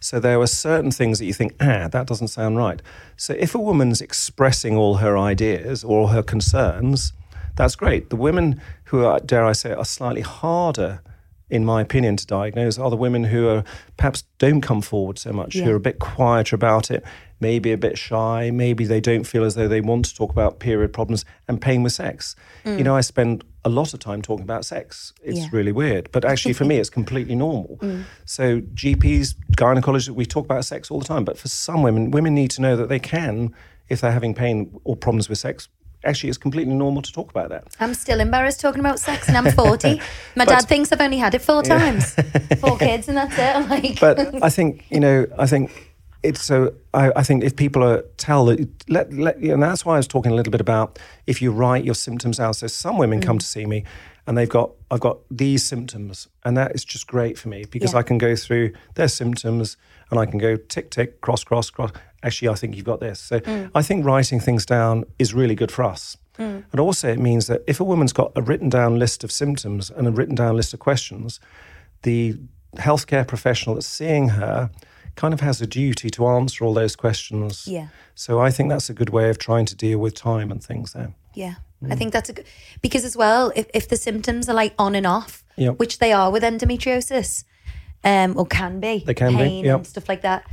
So there are certain things that you think, ah, that doesn't sound right. So if a woman's expressing all her ideas or all her concerns, that's great. The women who are, dare I say, are slightly harder, in my opinion, to diagnose are the women who are perhaps don't come forward so much, who are a bit quieter about it, maybe a bit shy, maybe they don't feel as though they want to talk about period problems and pain with sex. You mm. know, I spend a lot of time talking about sex. It's Yeah. really weird, but actually for me, it's completely normal. Mm. So GPs, gynecologists, we talk about sex all the time, but for some women, women need to know that they can, if they're having pain or problems with sex. Actually, it's completely normal to talk about that. I'm still embarrassed talking about sex and I'm 40. My dad thinks I've only had it four times. Four kids and that's it. I'm like, but I think you know, I think it's so. I, I think if people are tell that, let, let you. and that's why I was talking a little bit about if you write your symptoms out. So some women come mm. to see me, and they've got I've got these symptoms, and that is just great for me because Yeah. I can go through their symptoms and I can go tick tick cross cross cross. Actually, I think you've got this. So mm. I think writing things down is really good for us. Mm. And also, it means that if a woman's got a written down list of symptoms and a written down list of questions, the healthcare professional that's seeing her kind of has a duty to answer all those questions. Yeah. So I think that's a good way of trying to deal with time and things there. yeah. I mm. think that's a good, because as well, if, if the symptoms are like on and off, Yep. which they are with endometriosis, um, or can be, They can be, pain yep. and stuff like that.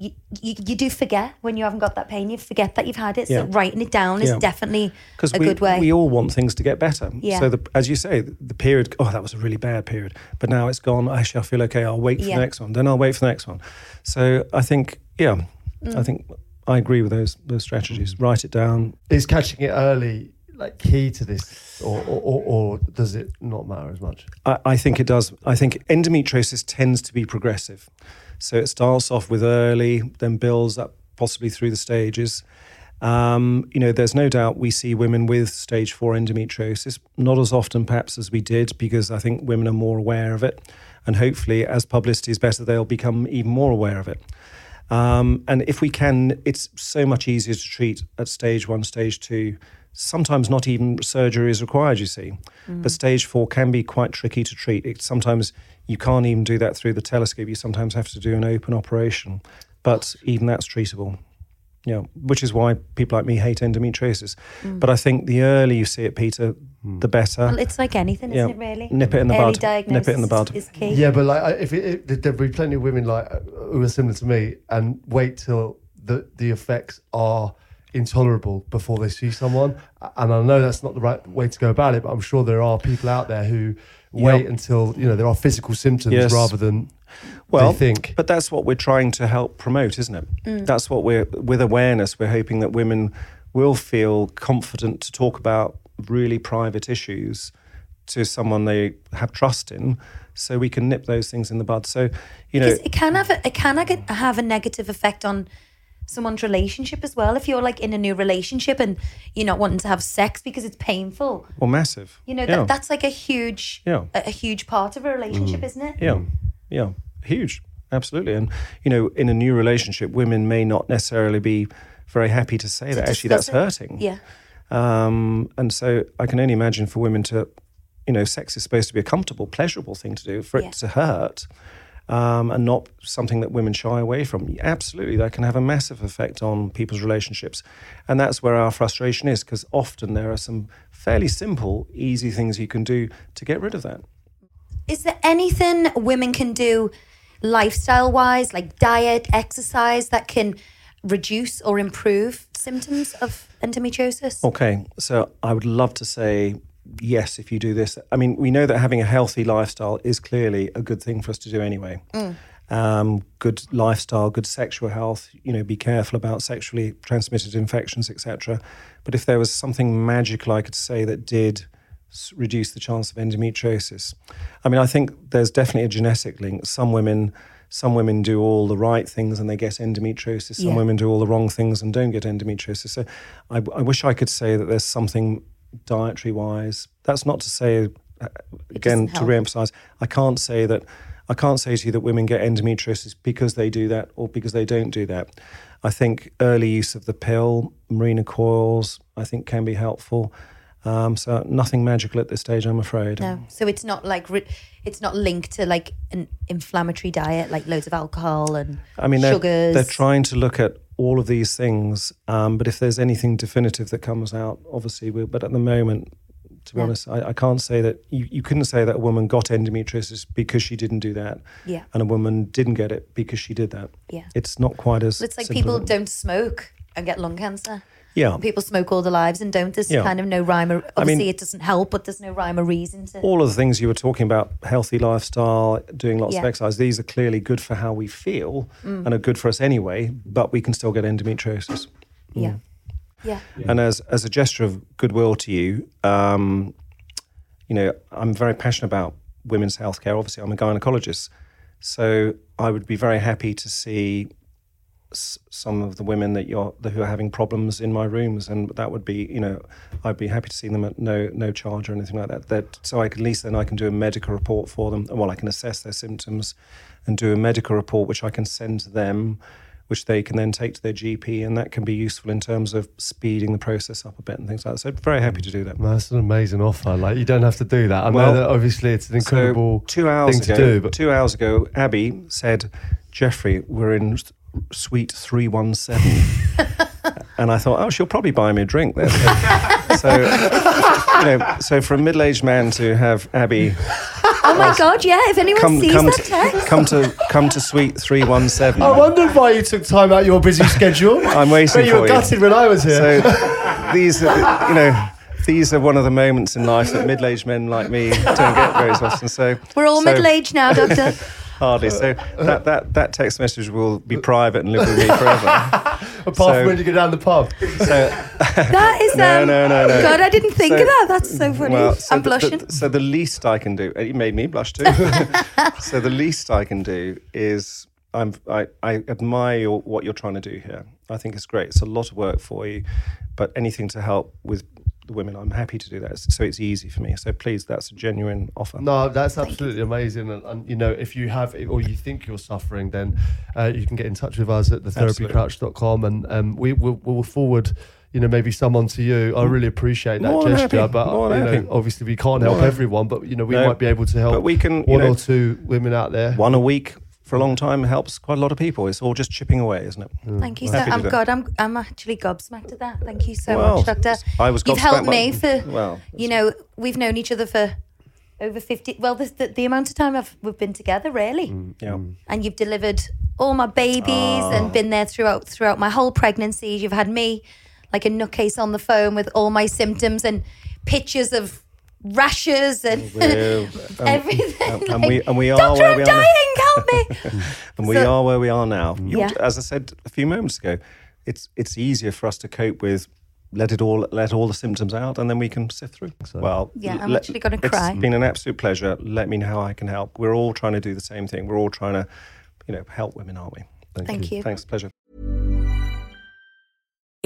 You, you, you do forget when you haven't got that pain, you forget that you've had it. So Yeah. writing it down is Yeah. definitely Because a we, good way. we all want things to get better. Yeah. So, the, as you say, the, the period, oh, that was a really bad period, but now it's gone. Actually, I feel okay. I'll wait for Yeah. the next one. Then I'll wait for the next one. So I think, yeah, Mm. I think I agree with those those strategies. Write it down. Is catching it early like key to this, or or, or, or does it not matter as much? I, I think it does. I think endometriosis tends to be progressive. So it starts off with early, then builds up possibly through the stages. Um, you know, there's no doubt we see women with stage four endometriosis, not as often perhaps as we did, because I think women are more aware of it. And hopefully, as publicity is better, they'll become even more aware of it. Um, and if we can, it's so much easier to treat at stage one, stage two. Sometimes not even surgery is required, you see. Mm. But stage four can be quite tricky to treat. It, sometimes you can't even do that through the telescope. You sometimes have to do an open operation. But even that's treatable. Yeah, which is why people like me hate endometriosis. Mm. But I think the earlier you see it, Peter, mm. the better. well, it's like anything, Yeah. isn't it, really? Nip it in the Early bud. diagnosis Nip it in the bud. is key. Yeah, but like if it, it, there'll be plenty of women like who are similar to me and wait till the the effects are intolerable before they see someone. And I know that's not the right way to go about it, but I'm sure there are people out there who wait Yep. until you know there are physical symptoms Yes. rather than well, they think. But that's what we're trying to help promote, isn't it? Mm. That's what we're with awareness. We're hoping that women will feel confident to talk about really private issues to someone they have trust in, so we can nip those things in the bud. So, you know, it can have a, it can have a negative effect on someone's relationship as well. If you're like in a new relationship and you're not wanting to have sex because it's painful, well, massive. you know yeah. that, that's like a huge Yeah. a, a huge part of a relationship, isn't it? Yeah, yeah, huge, absolutely. And you know, in a new relationship, women may not necessarily be very happy to say that. Actually, that's it. hurting. Yeah. Um, and so I can only imagine for women to, you know, sex is supposed to be a comfortable, pleasurable thing to do. For it to hurt, um, and not something that women shy away from, absolutely, that can have a massive effect on people's relationships. And that's where our frustration is, because often there are some fairly simple, easy things you can do to get rid of that. Is there anything women can do lifestyle wise, like diet, exercise, that can reduce or improve symptoms of endometriosis? Okay, so I would love to say yes if you do this. I mean, we know that having a healthy lifestyle is clearly a good thing for us to do anyway. Um, good lifestyle, good sexual health. You know, be careful about sexually transmitted infections, etc. But if there was something magical I could say that did reduce the chance of endometriosis, I mean, I think there's definitely a genetic link. Some women some women do all the right things and they get endometriosis. Some Yeah. women do all the wrong things and don't get endometriosis. So I, I wish I could say that there's something dietary wise. That's not to say, uh, again, to re-emphasize, I can't say that. I can't say to you that women get endometriosis because they do that or because they don't do that. I think early use of the pill, Mirena coils, I think can be helpful. Um, so nothing magical at this stage, I'm afraid. No, so it's not like it's not linked to like an inflammatory diet, like loads of alcohol and I mean, they're, sugars. they're trying to look at all of these things, um, but if there's anything definitive that comes out, obviously, we but at the moment, to be Yeah. honest, I, I can't say that you, you couldn't say that a woman got endometriosis because she didn't do that, Yeah. and a woman didn't get it because she did that. Yeah. It's not quite as. It's like people don't smoke and get lung cancer. Yeah. People smoke all their lives and don't. There's Yeah. kind of no rhyme or I mean- obviously it doesn't help, but there's no rhyme or reason to all of the things you were talking about healthy lifestyle doing lots of exercise these are clearly good for how we feel Mm. and are good for us anyway but we can still get endometriosis Yeah. Yeah. and as as a gesture of goodwill to you um, you know i'm very passionate about women's healthcare obviously i'm a gynecologist so i would be very happy to see s- some of the women that you're who are having problems in my rooms and that would be you know I'd be happy to see them at no no charge or anything like that that so I can at least then I can do a medical report for them and well I can assess their symptoms and do a medical report which I can send to them which they can then take to their GP and that can be useful in terms of speeding the process up a bit and things like that so very happy to do that That's an amazing offer. Like you don't have to do that. I Well, know that obviously it's an incredible so two hours thing ago, to do, but two hours ago, Abbey said, "Jeffrey, we're in suite 317. and I thought, "Oh, she'll probably buy me a drink then. So, you know, so for a middle-aged man to have Abby Oh my god, yeah. If anyone come sees come that to, text. come to come to suite three one seven, I wondered why you took time out of your busy schedule. I'm waiting But you for were you. gutted when I was here. So these, are, you know. These are one of the moments in life that middle-aged men like me don't get very often. So We're all so- middle aged now, Doctor. Hardly. So that, that, that text message will be private and live with me forever. Apart so- from when you go down the pub. So, That is No, um, no, no, no. God, I didn't think So- of that. That's so funny. well, so I'm the- blushing. The, so the least I can do, it made me blush too. so the least I can do is I'm, I, I admire your, what you're trying to do here. I think it's great. It's a lot of work for you, but anything to help with the women, I'm happy to do that. So it's easy for me. So please, that's a genuine offer. No, that's absolutely amazing. And, and, you know, if you have or you think you're suffering, then uh, you can get in touch with us at thetherapycrouch.com and um, we will we'll forward. You know, maybe someone to you. I really appreciate that More gesture, happy. but More you know, happy. obviously we can't More help everyone. But you know, we No, might be able to help but we can, one know- or two women out there. One a week for a long time helps quite a lot of people. It's all just chipping away, isn't it? Mm. Thank you so Happy to I'm do. God, I'm I'm actually gobsmacked at that. Thank you so Well, much, Doctor. I was You've helped by- me for well, you know, we've known each other for over 50 well the, the, the amount of time I've, we've been together really mm, Yeah. Mm. and you've delivered all my babies Ah. and been there throughout throughout my whole pregnancy you've had me like a nutcase on the phone with all my symptoms and pictures of rashes and um, everything um, and like, we- and we are doctor where I'm we are now." dying help me And we are where we are now. Yeah. As I said a few moments ago, it's it's easier for us to cope with. Let it all let all the symptoms out, and then we can sift through. Well, Yeah, I'm let- actually gonna cry. It's been an absolute pleasure. Let me know how I can help. We're all trying to do the same thing. We're all trying to, you know, help women, aren't we? thank you Thanks, pleasure.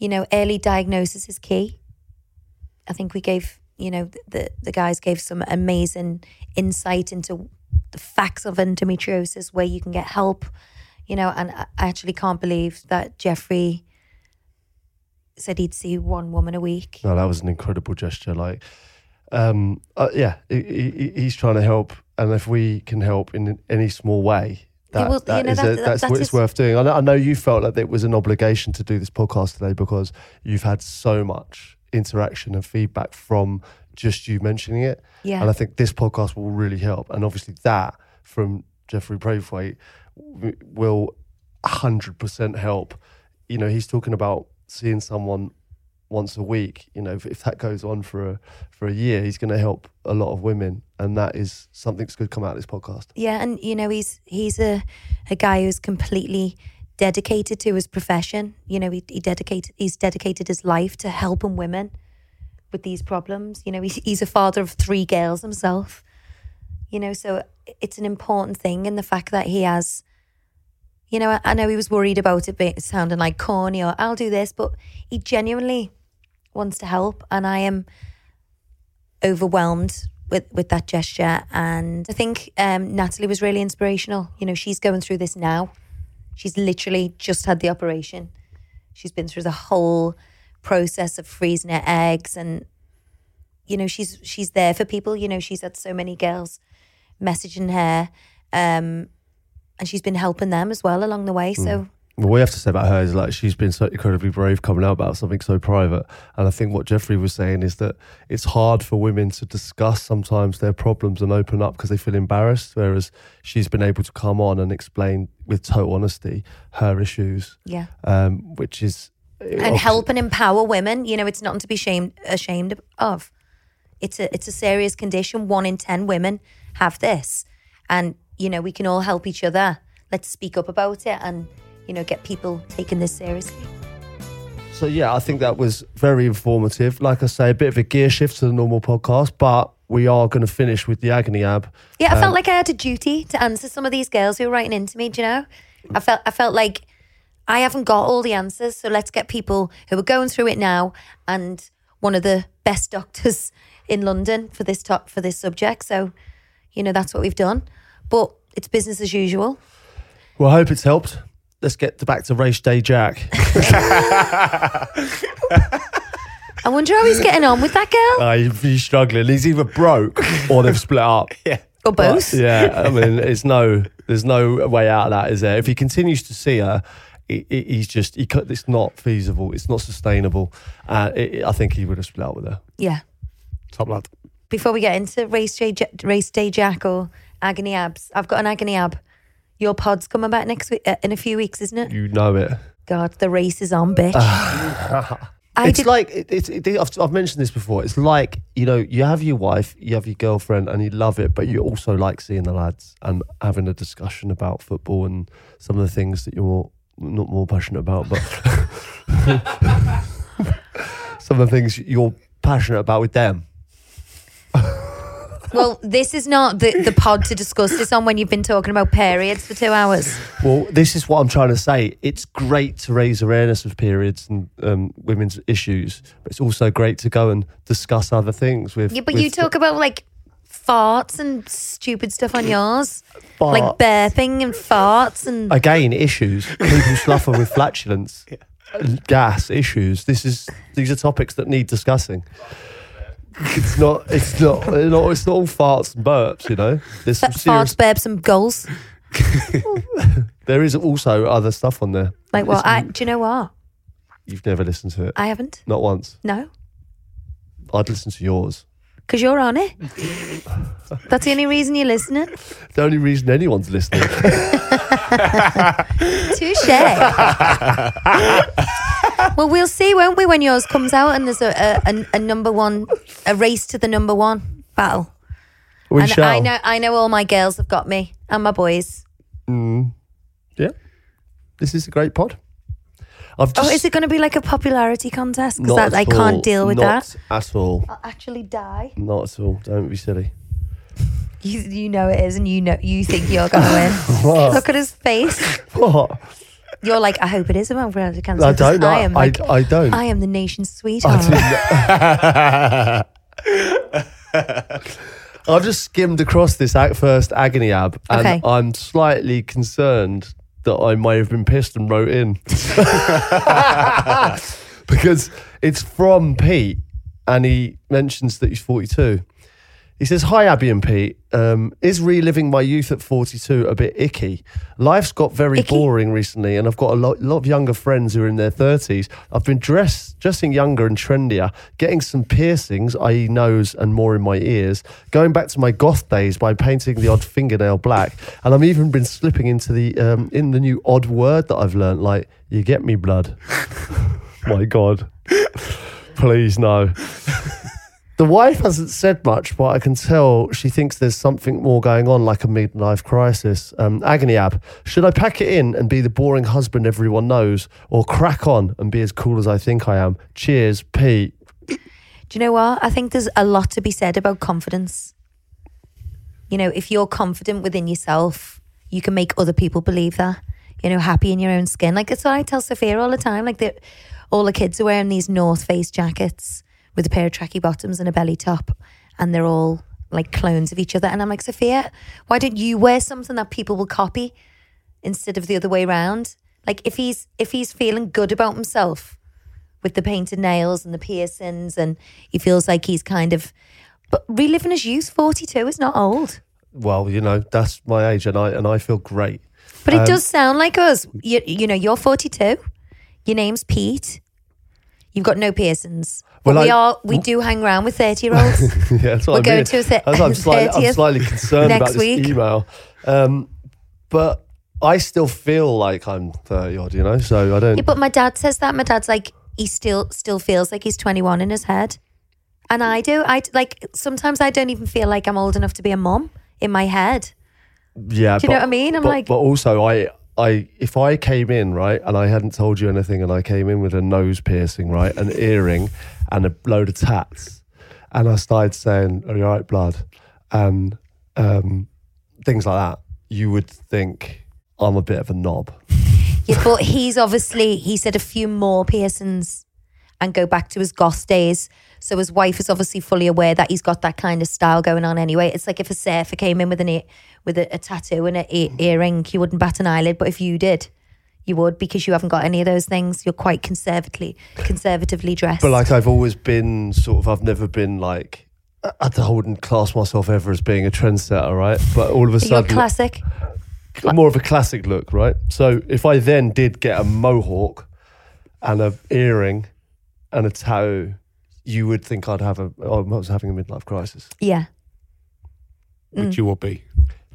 you know, early diagnosis is key. I think we gave, you know, the the guys gave some amazing insight into the facts of endometriosis, where you can get help, you know, and I actually can't believe that Jeffrey said he'd see one woman a week. No, that was an incredible gesture. Like, um, uh, yeah, he, he, he's trying to help, and if we can help in any small way, that, that you know, is that- a- that- that's, that what it's worth doing. I know, I know you felt like it was an obligation to do this podcast today because you've had so much interaction and feedback from just you mentioning it, Yeah. and I think this podcast will really help. And obviously, that from Jeffrey Braithwaite will hundred percent help. You know, he's talking about seeing someone once a week. You know, if, if that goes on for a for a year, he's going to help a lot of women, and that is something that's going to come out of this podcast. Yeah, and you know he's he's a a guy who's completely dedicated to his profession. You know, he, he dedicated he's dedicated his life to helping women with these problems. You know, he's he's a father of three girls himself. You know, so it's an important thing, and the fact that he has. You know, I, I know he was worried about it being, sounding like corny or I'll do this, but he genuinely wants to help, and I am overwhelmed with with that gesture. And i think um, natali was really inspirational. You know she's going through this now. She's literally just had the operation. She's been through the whole process of freezing her eggs and you know she's she's there for people. You know she's had so many girls messaging her um and she's been helping them as well along the way. So What we have to say about her is like she's been so incredibly brave coming out about something so private. And I think what Jeffrey was saying is that it's hard for women to discuss sometimes their problems and open up because they feel embarrassed. Whereas she's been able to come on and explain with total honesty her issues, yeah um, which is and help and empower women. You know, it's nothing to be shamed ashamed of. It's a it's a serious condition. One in ten women have this, and you know we can all help each other. Let's speak up about it, and you know get people taking this seriously. So yeah, I think that was very informative. Like I say, a bit of a gear shift to the normal podcast, but we are going to finish with the agony ab. Yeah, I Um, felt like I had a duty to answer some of these girls who were writing into me. Do you know? I felt I felt like I haven't got all the answers, so let's get people who are going through it now and one of the best doctors in London for this top for this subject. So, you know, that's what we've done. But it's business as usual. Well, I hope it's helped. Let's get to back to race day Jack. I wonder how he's getting on with that girl Uh, he's, he's struggling. He's either broke or they've split up. Yeah. or both. Yeah, I mean, it's no, there's no way out of that, is there? If he continues to see her, he, he- he's just, he, cut- it's not feasible. It's not sustainable. Uh, it, I think he would have split up with her. Yeah. Top lad. Before we get into race day, race day Jack or agony abs, I've got an agony ab. Your pod's coming back next week uh, in a few weeks, isn't it? You know it. God, the race is on, bitch. I it's did, like it, it's. It, I've, I've mentioned this before. It's like you know, you have your wife, you have your girlfriend, and you love it, but you also like seeing the lads and having a discussion about football and some of the things that you're more, not more passionate about, but some of the things you're passionate about with them. Well, this is not the, the pod to discuss this on when you've been talking about periods for two hours. Well, this is what I'm trying to say. It's great to raise awareness of periods and um, women's issues, but it's also great to go and discuss other things with. Yeah, but with you talk about like farts and stupid stuff on yours, like Farts. burping and farts and again issues people suffer with flatulence gas issues this is these are topics that need discussing it's not. It's not. It's not, it's not all farts and burps. You know, there's some serious. farts, burps, and goals. There is also other stuff on there. Like what? I, do you know what? You've never listened to it. I haven't. Not once. No, I'd listen to yours. because you're on it. That's the only reason you're listening. The only reason anyone's listening. Touche. well, we'll see, won't we, when yours comes out and there's a, a, a, a number one, a race to the number one battle. We and shall. I know, I know, all my girls have got me and my boys. Mm. Yeah. This is a great pod. I've Oh, is it going to be like a popularity contest? Because not I at can't deal with not that. at all. I'll actually die. Not at all. Don't be silly. You, you know it is, and you know you think you're going to win. Look at his face. What? You're like, I hope it is a popularity contest. I don't know. I am I- like, I don't. I am the nation's sweetheart. didn't- I've just skimmed across this ac- first agony ab, and Okay. I'm slightly concerned that I may have been pissed and wrote in because it's from Pete, and he mentions that he's 42. He says, Hi, Abbey and Pete. Um, is reliving my youth at 42 a bit icky? Life's got very Icky? boring recently, and I've got a lot, lot of younger friends who are in their 30s. I've been dress, dressing younger and trendier, getting some piercings, i.e., nose and more in my ears, going back to my goth days by painting the odd fingernail black, and I've even been slipping into the um, in the new odd word that I've learnt, like "you get me blood." my God, please no. The wife hasn't said much, but I can tell she thinks there's something more going on, like a midlife crisis. Um, agony ab. Should I pack it in and be the boring husband everyone knows, or crack on and be as cool as I think I am? Cheers, Pete. Do you know what? I think there's a lot to be said about confidence. You know, if you're confident within yourself, you can make other people believe that. You know, happy in your own skin. Like that's what I tell Sophia all the time. Like that, all the kids are wearing these North Face jackets with a pair of tracky bottoms and a belly top, and they're all like clones of each other. And I'm like, Sophia, why don't you wear something that people will copy instead of the other way around? Like if he's if he's feeling good about himself, with the painted nails and the piercings, and he feels like he's kind of. But reliving his youth, forty-two is not old. Well, you know that's my age, and I and I feel great. But it Um, does sound like us. You, you know, you're forty-two. Your name's Pete. You've got no piercings. But Well, we I- are. We do hang around with thirty-year-olds. yeah, that's what We're I going mean. to a th- I'm slightly, I'm slightly concerned about this week. email. Um, but I still feel like I'm 30 odd, you know. So I don't. yeah, but my dad says that. My dad's like he still still feels like he's twenty-one in his head, and I do. I like sometimes I don't even feel like I'm old enough to be a mom in my head. Yeah, Do you know what I mean? I'm but, like- but also, I, I, if I came in right and I hadn't told you anything, and I came in with a nose piercing, right, an earring, and a load of tats, and I started saying, "Are you all right, blood?" and um, things like that, you would think I'm a bit of a knob. Yeah, but he's obviously he said a few more piercings and go back to his goth days. So his wife is obviously fully aware that he's got that kind of style going on anyway. It's like if a surfer came in with an with a, a tattoo and an e- earring, you wouldn't bat an eyelid. But if you did, you would because you haven't got any of those things. You're quite conservatively conservatively dressed. But like I've always been sort of, I've never been like. I I wouldn't class myself ever as being a trendsetter, right? But all of a you're sudden, classic. more of a classic look, right? So if I then did get a mohawk and a earring and a tattoo, you would think I'd have a. oh, was having a midlife crisis. Yeah, Which mm. you would be.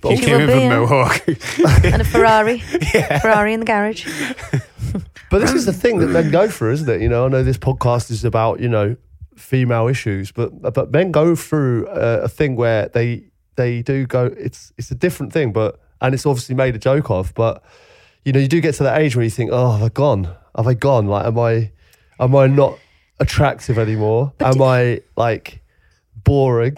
But you You came in be, from yeah. Mohawk. and a Ferrari, Ferrari in the garage. But this is the thing that men go through, isn't it? You know, I know this podcast is about you know female issues, but but men go through a, a thing where they they do go. It's it's a different thing, but and it's obviously made a joke of. But you know, you do get to that age where you think, oh, have I gone? Have I gone? Like, am I am I not attractive anymore? am I like boring?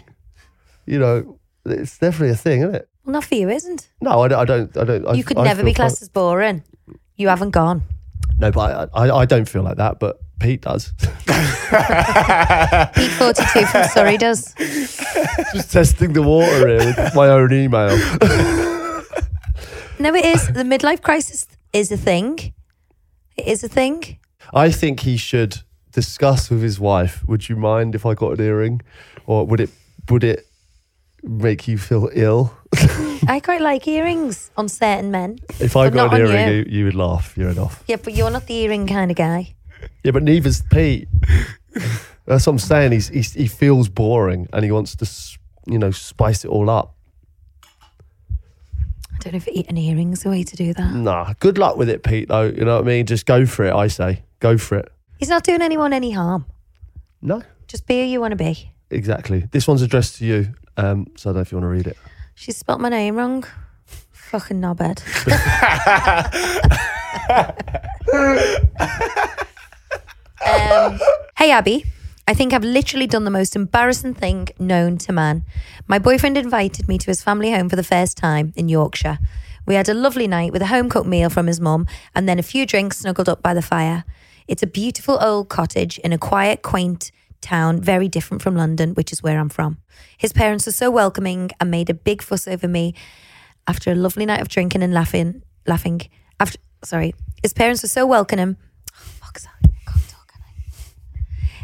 You know, it's definitely a thing, isn't it? Well, not for you, isn't? No, I don't. I don't. I don't I- You could I never feel be classed as boring. You haven't gone. No, but I, I, I don't feel like that. But Pete does. Pete forty two from Surrey does. Just testing the water here with my own email. No, it is. The midlife crisis is a thing. It is a thing. I think he should discuss with his wife, would you mind if I got an earring? Or would it would it make you feel ill? I quite like earrings on certain men. If I But got not an on earring, you. you. you would laugh. You're enough. Yeah, but you're not the earring kind of guy. Yeah, but neither's Pete. That's what I'm saying. He's, he's he feels boring and he wants to, s- you know, spice it all up. I don't know if eating earrings is the way to do that. Nah, good luck with it, Pete. Though you know what I mean. Just go for it. I say, go for it. He's not doing anyone any harm. No, Just be who you want to be. exactly. This one's addressed to you. Um, so I don't know if you want to read it. She spelt my name wrong. Fucking knobhead. um, hey, Abby. I think I've literally done the most embarrassing thing known to man. My boyfriend invited me to his family home for the first time in Yorkshire. We had a lovely night with a home cooked meal from his mum and then a few drinks snuggled up by the fire. It's a beautiful old cottage in a quiet, quaint town, very different from London, which is where I'm from. His parents were so welcoming and made a big fuss over me after a lovely night of drinking and laughing. Laughing after, sorry, his parents were so welcoming. Oh, can't talk?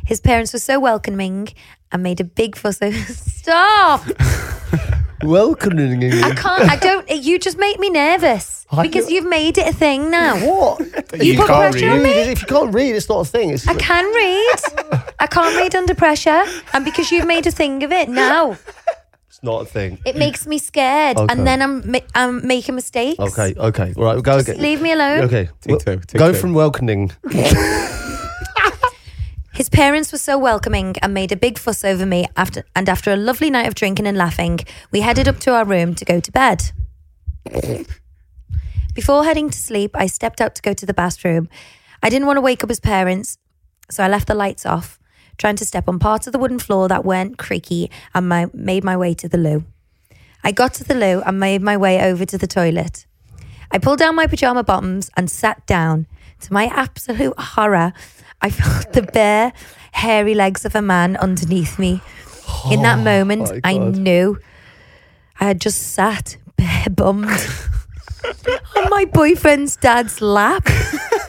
His parents were so welcoming and made a big fuss over. Stop! Welcoming you. I can't. I don't. You just make me nervous I because you've made it a thing now. What? You, put can't pressure on read. me. If you can't read, it's not a thing. It's I can read. I can't read under pressure, and because you've made a thing of it now, it's not a thing. it makes me scared, Okay. and then I'm ma- I'm making mistakes. Okay, okay. All right, we'll go Just again. leave me alone. Okay. Take well, two, take go two. from welcoming. His parents were so welcoming and made a big fuss over me after and after a lovely night of drinking and laughing, we headed up to our room to go to bed. Before heading to sleep, I stepped out to go to the bathroom. I didn't want to wake up his parents, so I left the lights off, trying to step on parts of the wooden floor that weren't creaky and my, made my way to the loo. I got to the loo and made my way over to the toilet. I pulled down my pajama bottoms and sat down. To my absolute horror, I felt the bare, hairy legs of a man underneath me. In that oh moment, my I God. knew I had just sat bare bummed on my boyfriend's dad's lap.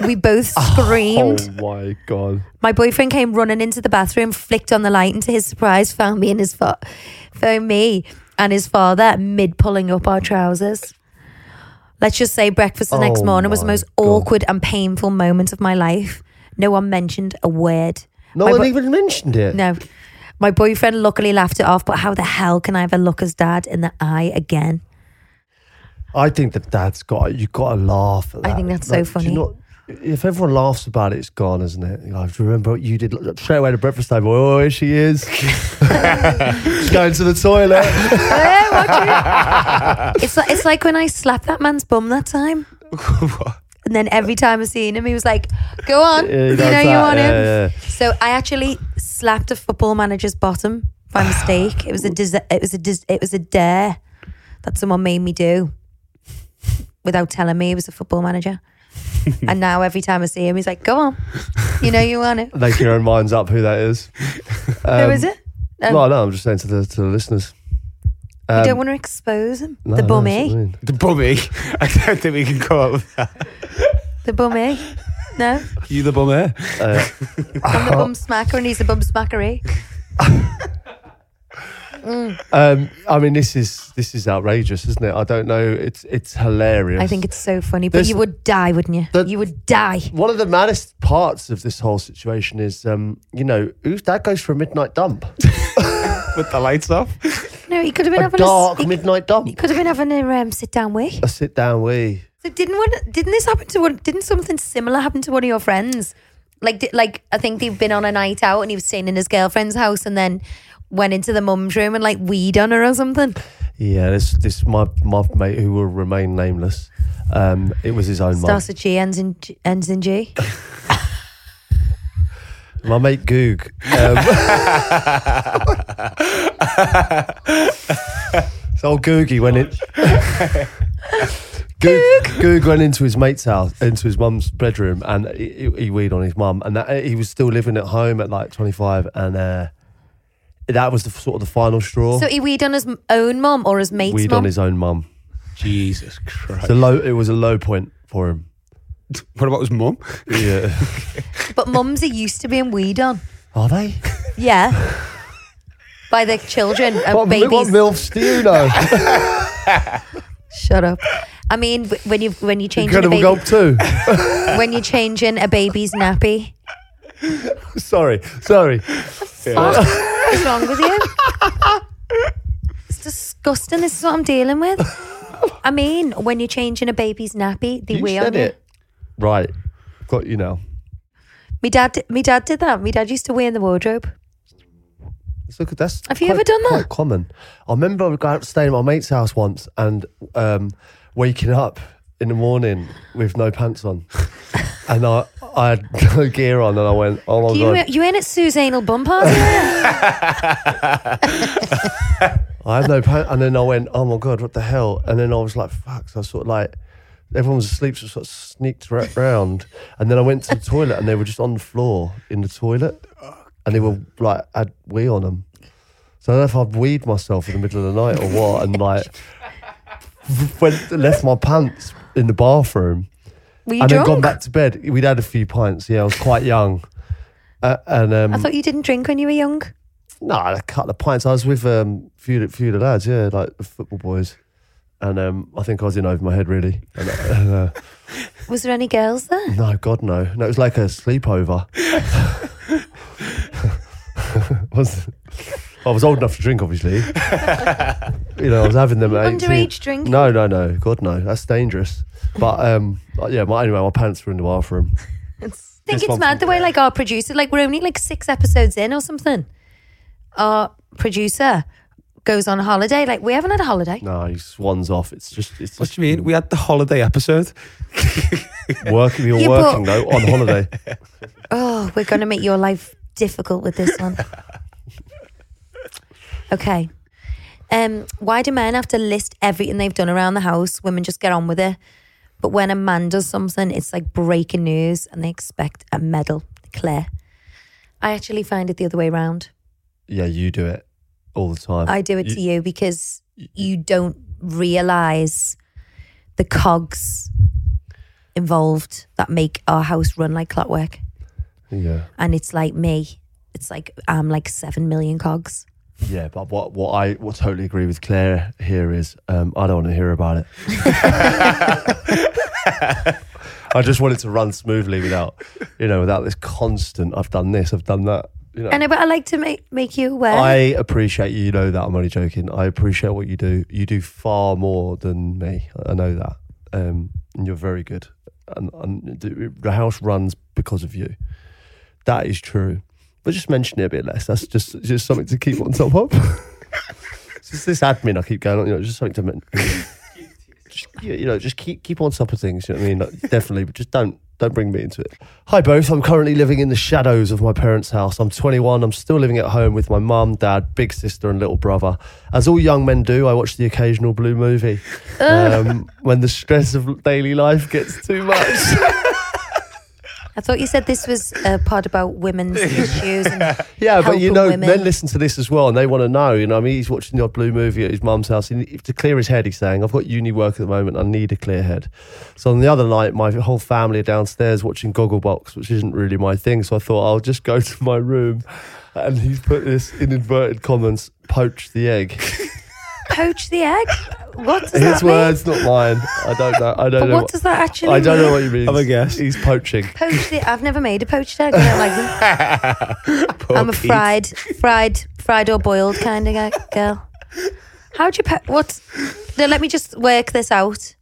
We both oh screamed. Oh my god. My boyfriend came running into the bathroom, flicked on the light, and to his surprise, found me and his fa- found me and his father mid pulling up our trousers. Let's just say breakfast the next Oh morning was the my most God. awkward and painful moment of my life. No one mentioned a word. No My one bo- even mentioned it. No. My boyfriend luckily laughed it off, but how the hell can I ever look his dad in the eye again? I think that dad's got you got to laugh. At that. I think that's so do you funny. not- if everyone laughs about it, it's gone, isn't it? You know, remember what you did straight away to breakfast table. Oh, here she is. She's going to the toilet. Eh, watch it. it's like it's like when I slapped that man's bum that time. And then every time I seen him, he was like, "Go on, Yeah, you know you that. want him." Yeah, yeah. So I actually slapped a football manager's bottom by mistake. It was a dis- it was a dis- it was a dare that someone made me do without telling me he was a football manager. and now every time I see him, he's like, "Go on, you know you want it." Make your own minds up who that is. Who Um, is it? Um, no, no, I'm just saying to the to the listeners. You Um, don't want to expose him. no, the no, bummy, I mean. The bummy. I don't think we can come up with that. the bummy. No, You the bummer. Uh, I'm the bum smacker, and he's the bum smackery. um, I mean, this is this is outrageous, isn't it? I don't know. It's it's hilarious. I think it's so funny, but There's- you would die, wouldn't you? The- you would die. one of the maddest parts of this whole situation is, um, you know, whose dad goes for a midnight dump? With the lights off. No, he could have been a having dark a. He, midnight he could have been having a um, sit down wee. A sit down wee. So didn't one? Didn't this happen to one? Didn't something similar happen to one of your friends? Like, like I think they've been on a night out and he was staying in his girlfriend's house and then went into the mum's room and like weed on her or something. Yeah, this this my my mate who will remain nameless. Um, it was his own mum. Starts with G, ends in G, ends in G. My mate Goog. Um, so Googie went in. Goog, Goog went into his mate's house, into his mum's bedroom, and he, he weed on his mum, and that, he was still living at home at like twenty five, and uh, that was the sort of the final straw. So he weed on his own mum or his mate's weed mum. on his own mum. Jesus Christ. It's a low. It was a low point for him. What about his mum? Yeah. But mums are used to being weed on. Are they? Yeah. By the children and What, babies. what milfs do you know? Shut up. I mean, w- when you when you change a Incredible baby, Gulp too. when you're changing a baby's nappy, sorry, sorry. what's wrong with you? It's disgusting. This is what I'm dealing with. I mean, when you're changing a baby's nappy, they You weigh said on you. it. Right. Got you now. Me dad, me dad did that. Me dad used to wear in the wardrobe. So that's Have you quite- ever done that? Quite common. I remember going out staying at my mate's house once and um, waking up in the morning with no pants on, and I I had no gear on, and I went, oh my you, god, you ain't at Sue's anal bum party. I had no pants, and then I went, oh my god, what the hell? And then I was like, fuck. So I sort of like. Everyone was asleep, so I sort of sneaked ra- round, and then I went to the toilet, and they were just on the floor in the toilet, and they were like had wee on them. So I don't know if I'd weed myself in the middle of the night or what, and like went left my pants in the bathroom, Were you and then drunk? gone back to bed. We'd had a few pints. Yeah, I was quite young, uh, and um, I thought you didn't drink when you were young. no, a couple of pints. I was with um, a few, few of the lads, yeah, like the football boys, and um, I think I was in over my head really. And, uh, Was there any girls there? no, God no, no, it was like a sleepover. was I was old enough to drink, obviously. you know, I was having them at 18. Underage drinking? No, no, no. God no, that's dangerous. But um, yeah, my, anyway, my pants were in the bathroom. I think This it's mad the way like our producer, like we're only like six episodes in or something. Our producer goes on holiday. Like we haven't had a holiday. No, he swans off. It's just, it's What just do you mean? We had the holiday episode. working. You're You working put- though on holiday. Oh, we're gonna make your life difficult with this one. Okay. Um, why do men have to list everything they've done around the house? Women just get on with it. But when a man does something, it's like breaking news and they expect a medal. Claire. I actually find it the other way around. Yeah, you do it all the time. I do it to you because you don't realize the cogs involved that make our house run like clockwork. Yeah, And it's like me. It's like I'm like seven million cogs. yeah. But what what I what totally agree with Claire here is um, I don't want to hear about it. I just want it to run smoothly without you know without this constant. I've done this. I've done that. You know. And I, but I like to make make you aware. I appreciate you. You know that. I'm only joking. I appreciate what you do. You do far more than me. I know that. Um, and you're very good. And, and the, the house runs because of you. That is true. But just mention it a bit less. That's just just something to keep on top of. it's just this admin I keep going on. You know, just something to men- just, you know, just keep keep on top of things. You know what I mean? Like, definitely, but just don't don't bring me into it. Hi both. I'm currently living in the shadows of my parents' house. I'm 21. I'm still living at home with my mum, dad, big sister, and little brother. As all young men do, I watch the occasional blue movie um, when the stress of daily life gets too much. I thought you said this was a pod about women's issues. And Yeah, but you know, women. men listen to this as well, and they want to know. You know, I mean, he's watching the odd blue movie at his mum's house. And to clear his head, he's saying, "I've got uni work at the moment. I need a clear head." So on the other night, my whole family are downstairs watching Gogglebox, which isn't really my thing. So I thought I'll just go to my room, and he's put this in inverted commas: "Poach the egg." Poach the egg. What does His that mean? words, not mine. I don't know. I don't But know. what does that actually I don't know what you mean. Have a guess. He's poaching. Poach the. I've never made a poached egg. I don't like them. Poor I'm a Pete. fried, fried, fried or boiled kind of guy- girl. How'd you po- what? No, let me just work this out.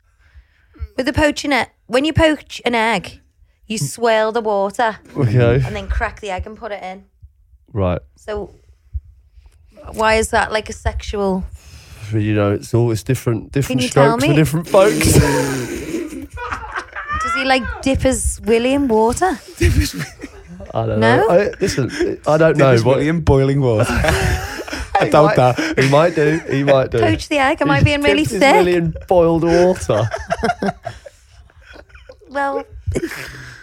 With the poaching it, when you poach an egg, you swirl the water Okay. and then crack the egg and put it in. Right. So, why is that like a sexual? You know, it's always different, different strokes for different folks. Does he like dip his willy in water? I don't No? know. I, listen, I don't know. Davis What, William boiling water. I He doubt might- that. He might do. He might do. Poach the egg. Am I He being really dips his thick? willy in boiled water. Well,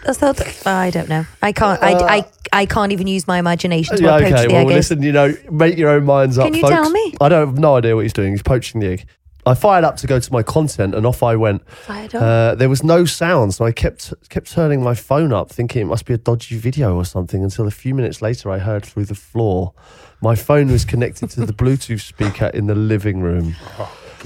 I thought. I don't know. I can't. I, I, I can't even use my imagination to yeah, what poach okay. the Well, egg is. listen. You know, make your own minds up. Can you folks. tell me? I don't have no idea what he's doing. He's poaching the egg. I fired up to go to my content, and off I went. Fired up. Uh, there was no sound, so I kept kept turning my phone up, thinking it must be a dodgy video or something. Until a few minutes later, I heard through the floor. My phone was connected to the Bluetooth speaker in the living room.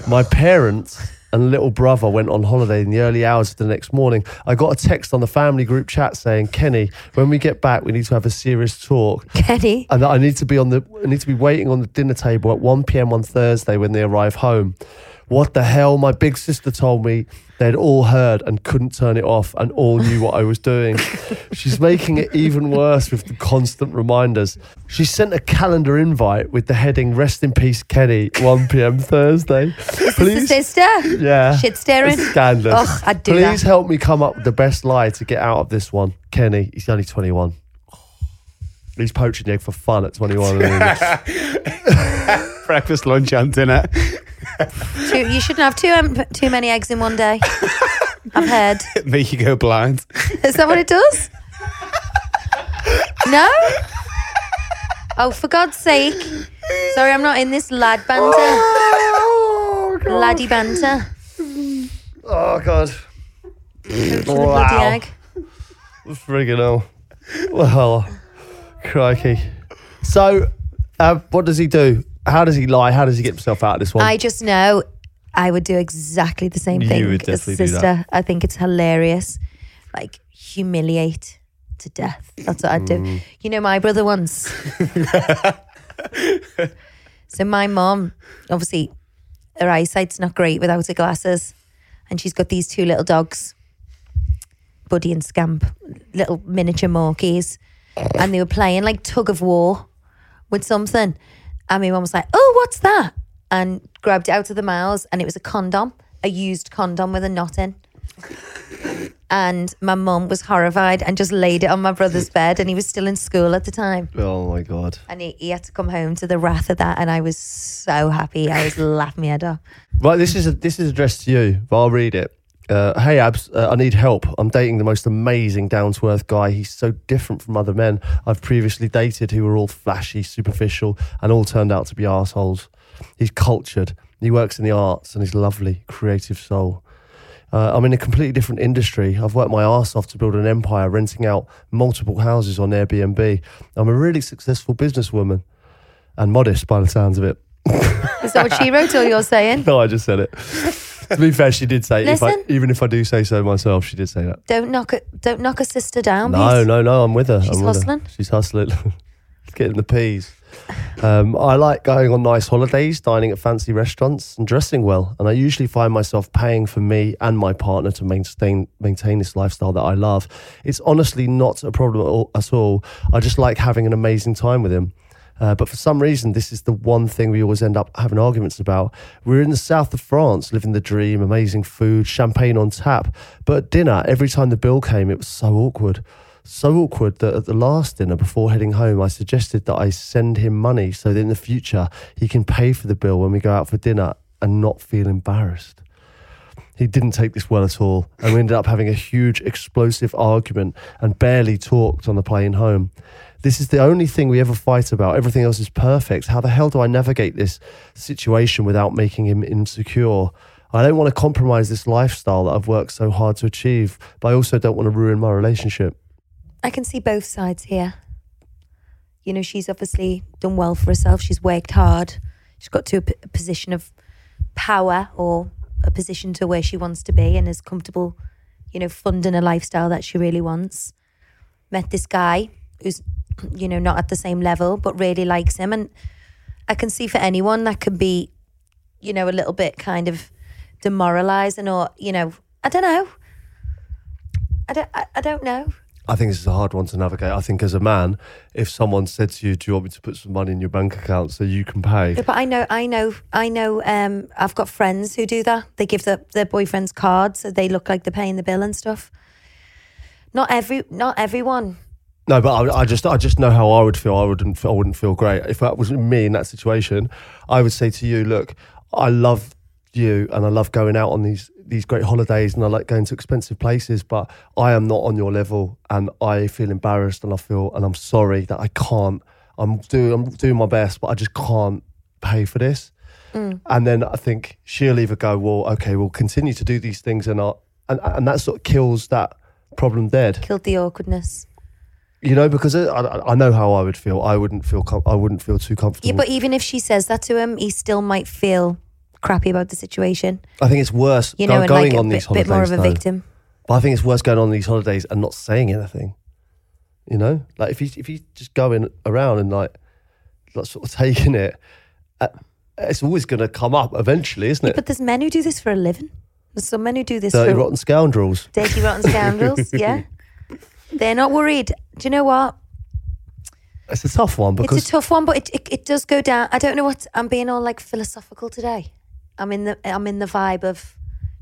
My parents and little brother went on holiday in the early hours of the next morning. I got a text on the family group chat saying, "Kenny, when we get back, we need to have a serious talk." Kenny. and that I need to be on the I need to be waiting on the dinner table at 1 p.m. on Thursday when they arrive home. What the hell? My big sister told me they'd all heard and couldn't turn it off and all knew what I was doing. She's making it even worse with the constant reminders. She sent a calendar invite with the heading Rest in Peace Kenny, 1 p.m. Thursday. Is this the sister? Yeah. Shit staring? It's Scandalous. Ugh, I'd do Please that. help me come up with the best lie to get out of this one. Kenny, he's only 21. He's poaching the egg for fun at 21. Breakfast, lunch, and dinner. Two, you shouldn't have too um, too many eggs in one day. I've heard. Make you go blind. Is that what it does? No? Oh, for God's sake. Sorry, I'm not in this lad banter. Laddie banter. oh, God. For the bloody egg. Friggin' hell. Well, crikey. So, uh, what does he do? How does he lie? How does he get himself out of this one? I just know I would do exactly the same You thing would as definitely do sister. that. I think it's hilarious. Like humiliate to death. That's what I'd do. You know, my brother once. so my mom, obviously, her eyesight's not great without her glasses, and she's got these two little dogs, Buddy and Scamp, little miniature Morkies, and they were playing like tug of war with something. And my mum was like, "Oh, what's that?" and grabbed it out of the mouths, and it was a condom, a used condom with a knot in. And my mum was horrified and just laid it on my brother's bed, and he was still in school at the time. oh, my God. And he, he had to come home to the wrath of that, and I was so happy. I was laughing my head off. Right, this is, a, this is addressed to you, but I'll read it. Uh, hey, Abs, uh, I need help. I'm dating the most amazing, down to earth guy. He's so different from other men I've previously dated who were all flashy, superficial, and all turned out to be assholes. He's cultured. He works in the arts and he's lovely, creative soul. Uh, I'm in a completely different industry. I've worked my ass off to build an empire, renting out multiple houses on Airbnb. I'm a really successful businesswoman and modest by the sounds of it. Is that what she wrote, or you're saying? No, I just said it. to be fair, she did say, if I, Listen. even if I do say so myself, she did say that. Don't knock it. Don't knock a sister down. No, please. no, no, I'm with her. She's I'm with her. hustling? She's hustling. She's getting the peas. Um, I like going on nice holidays, dining at fancy restaurants, and dressing well. And I usually find myself paying for me and my partner to maintain maintain this lifestyle that I love. It's honestly not a problem at all. At all. I just like having an amazing time with him. Uh, but for some reason, this is the one thing we always end up having arguments about. We're in the south of France, living the dream, amazing food, champagne on tap. But at dinner, every time the bill came, it was so awkward. So awkward that at the last dinner before heading home, I suggested that I send him money so that in the future he can pay for the bill when we go out for dinner and not feel embarrassed. He didn't take this well at all, and we ended up having a huge explosive argument and barely talked on the plane home. This is the only thing we ever fight about. Everything else is perfect. How the hell do I navigate this situation without making him insecure? I don't want to compromise this lifestyle that I've worked so hard to achieve, but I also don't want to ruin my relationship. I can see both sides here. You know, she's obviously done well for herself. She's worked hard. She's got to a, position of power or a position to where she wants to be and is comfortable, you know, funding a lifestyle that she really wants. Met this guy who's, you know, not at the same level, but really likes him. And I can see for anyone that can be, you know, a little bit kind of demoralizing or, you know, I don't know. I don't, I, I don't know. I think this is a hard one to navigate. I think as a man, if someone said to you, "Do you want me to put some money in your bank account so you can pay?" But I know, I know, I know. Um, I've got friends who do that. They give the, their boyfriends cards so they look like they're paying the bill and stuff. Not every, not everyone. No, but I, I just I just know how I would feel. I wouldn't feel, I wouldn't feel great if that was me in that situation. I would say to you, look, I love you and I love going out on these these great holidays and I like going to expensive places, but I am not on your level and I feel embarrassed and I feel and I'm sorry that I can't. I'm doing I'm doing my best, but I just can't pay for this. Mm. And then I think she'll either go, well, okay, we'll continue to do these things and not, and, and that sort of kills that problem dead. Killed the awkwardness. You know, because I, I I know how I would feel. I wouldn't feel com- I wouldn't feel too comfortable. Yeah, but even if she says that to him, he still might feel crappy about the situation. I think it's worse You go- know, and going like a on these bit, bit more of a though. victim. But I think it's worse going on these holidays and not saying anything. You know, like if you if you just going around and like, like sort of taking it, uh, it's always going to come up eventually, isn't it? But there's men who do this for a living. There's some men who do this Dirty for rotten scoundrels. dirty rotten scoundrels. yeah, they're not worried. Do you know what? It's a tough one because it's a tough one, but it, it it does go down. I don't know what I'm being all like philosophical today. I'm in the I'm in the vibe of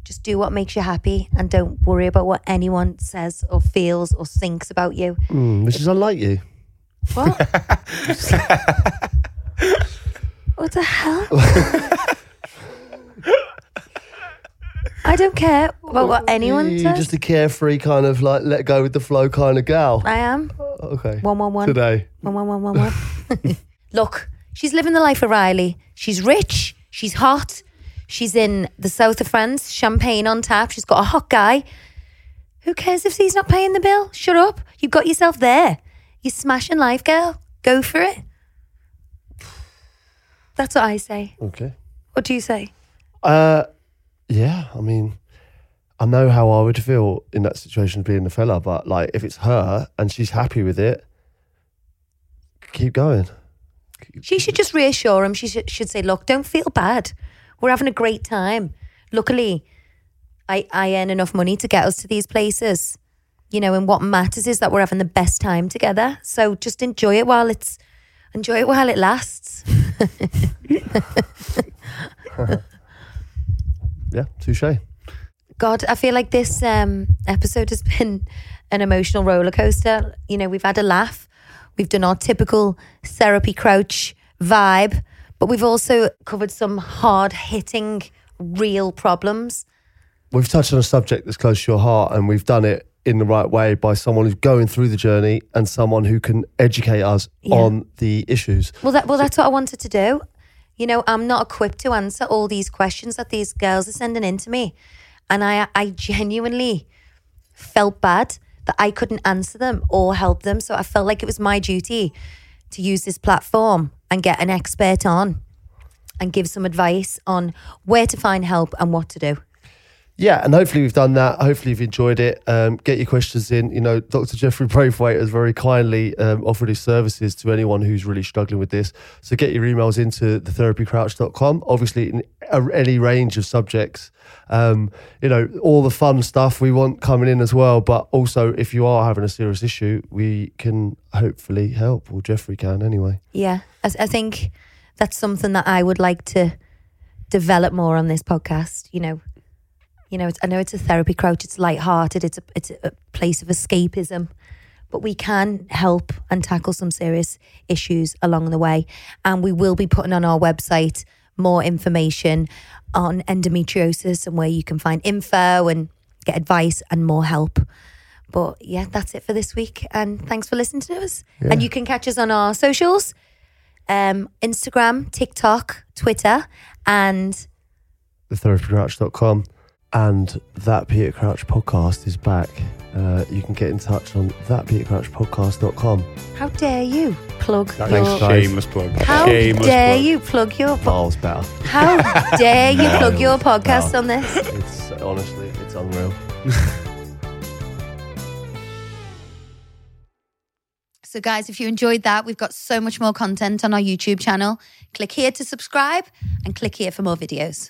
just do what makes you happy and don't worry about what anyone says or feels or thinks about you. Mm, which is unlike you. What? what the hell? I don't care about what anyone You're says. just a carefree kind of like let go with the flow kind of gal. I am. Okay. One one one. Today. One one one one one. Look, she's living the life of Riley. She's rich. She's hot. She's in the south of France. Champagne on tap. She's got a hot guy. Who cares if he's not paying the bill? Shut up. You've got yourself there. You're smashing life, girl. Go for it. That's what I say. Okay. What do you say? Uh, yeah. I mean, I know how I would feel in that situation being the fella, but like if it's her and she's happy with it, keep going. She should just reassure him. She should, should say, Look, don't feel bad. We're having a great time. Luckily, I, I earn enough money to get us to these places. You know, and what matters is that we're having the best time together. So just enjoy it while it's enjoy it while it lasts. Yeah, touche. God, I feel like this um, episode has been an emotional roller coaster. You know, we've had a laugh, we've done our typical therapy crouch vibe, but we've also covered some hard hitting, real problems. We've touched on a subject that's close to your heart, and we've done it in the right way by someone who's going through the journey and someone who can educate us Yeah. on the issues. Well, that well, that's what I wanted to do. You know, I'm not equipped to answer all these questions that these girls are sending in to me, and I I genuinely felt bad that I couldn't answer them or help them. So I felt like it was my duty to use this platform and get an expert on and give some advice on where to find help and what to do. Yeah, and hopefully we've done that. Hopefully you've enjoyed it. Um, get your questions in. You know, Dr. Jeffrey Braithwaite has very kindly um, offered his services to anyone who's really struggling with this. So get your emails into thetherapycrouch.com. Obviously, in any range of subjects. Um, you know, all the fun stuff we want coming in as well. But also, if you are having a serious issue, we can hopefully help, or Jeffrey can anyway. Yeah, I, I think that's something that I would like to develop more on this podcast. You know, you know, it's, I know it's a therapy crouch. It's light-hearted. It's a it's a place of escapism, but we can help and tackle some serious issues along the way. And we will be putting on our website more information on endometriosis and where you can find info and get advice and more help. But yeah, that's it for this week. And thanks for listening to us. And you can catch us on our socials um, Instagram, TikTok, Twitter, and thetherapycrouch.com. And that Peter Crouch podcast is back. Uh, you can get in touch on thatpetercrouchpodcast.com. how dare you plug Thanks, your guys. Shameless plug. how Shameless dare plug. you plug your po- Miles better. how dare you plug your podcast No. on this? It's honestly, it's unreal. So, guys, if you enjoyed that, we've got so much more content on our YouTube channel. Click here to subscribe and click here for more videos.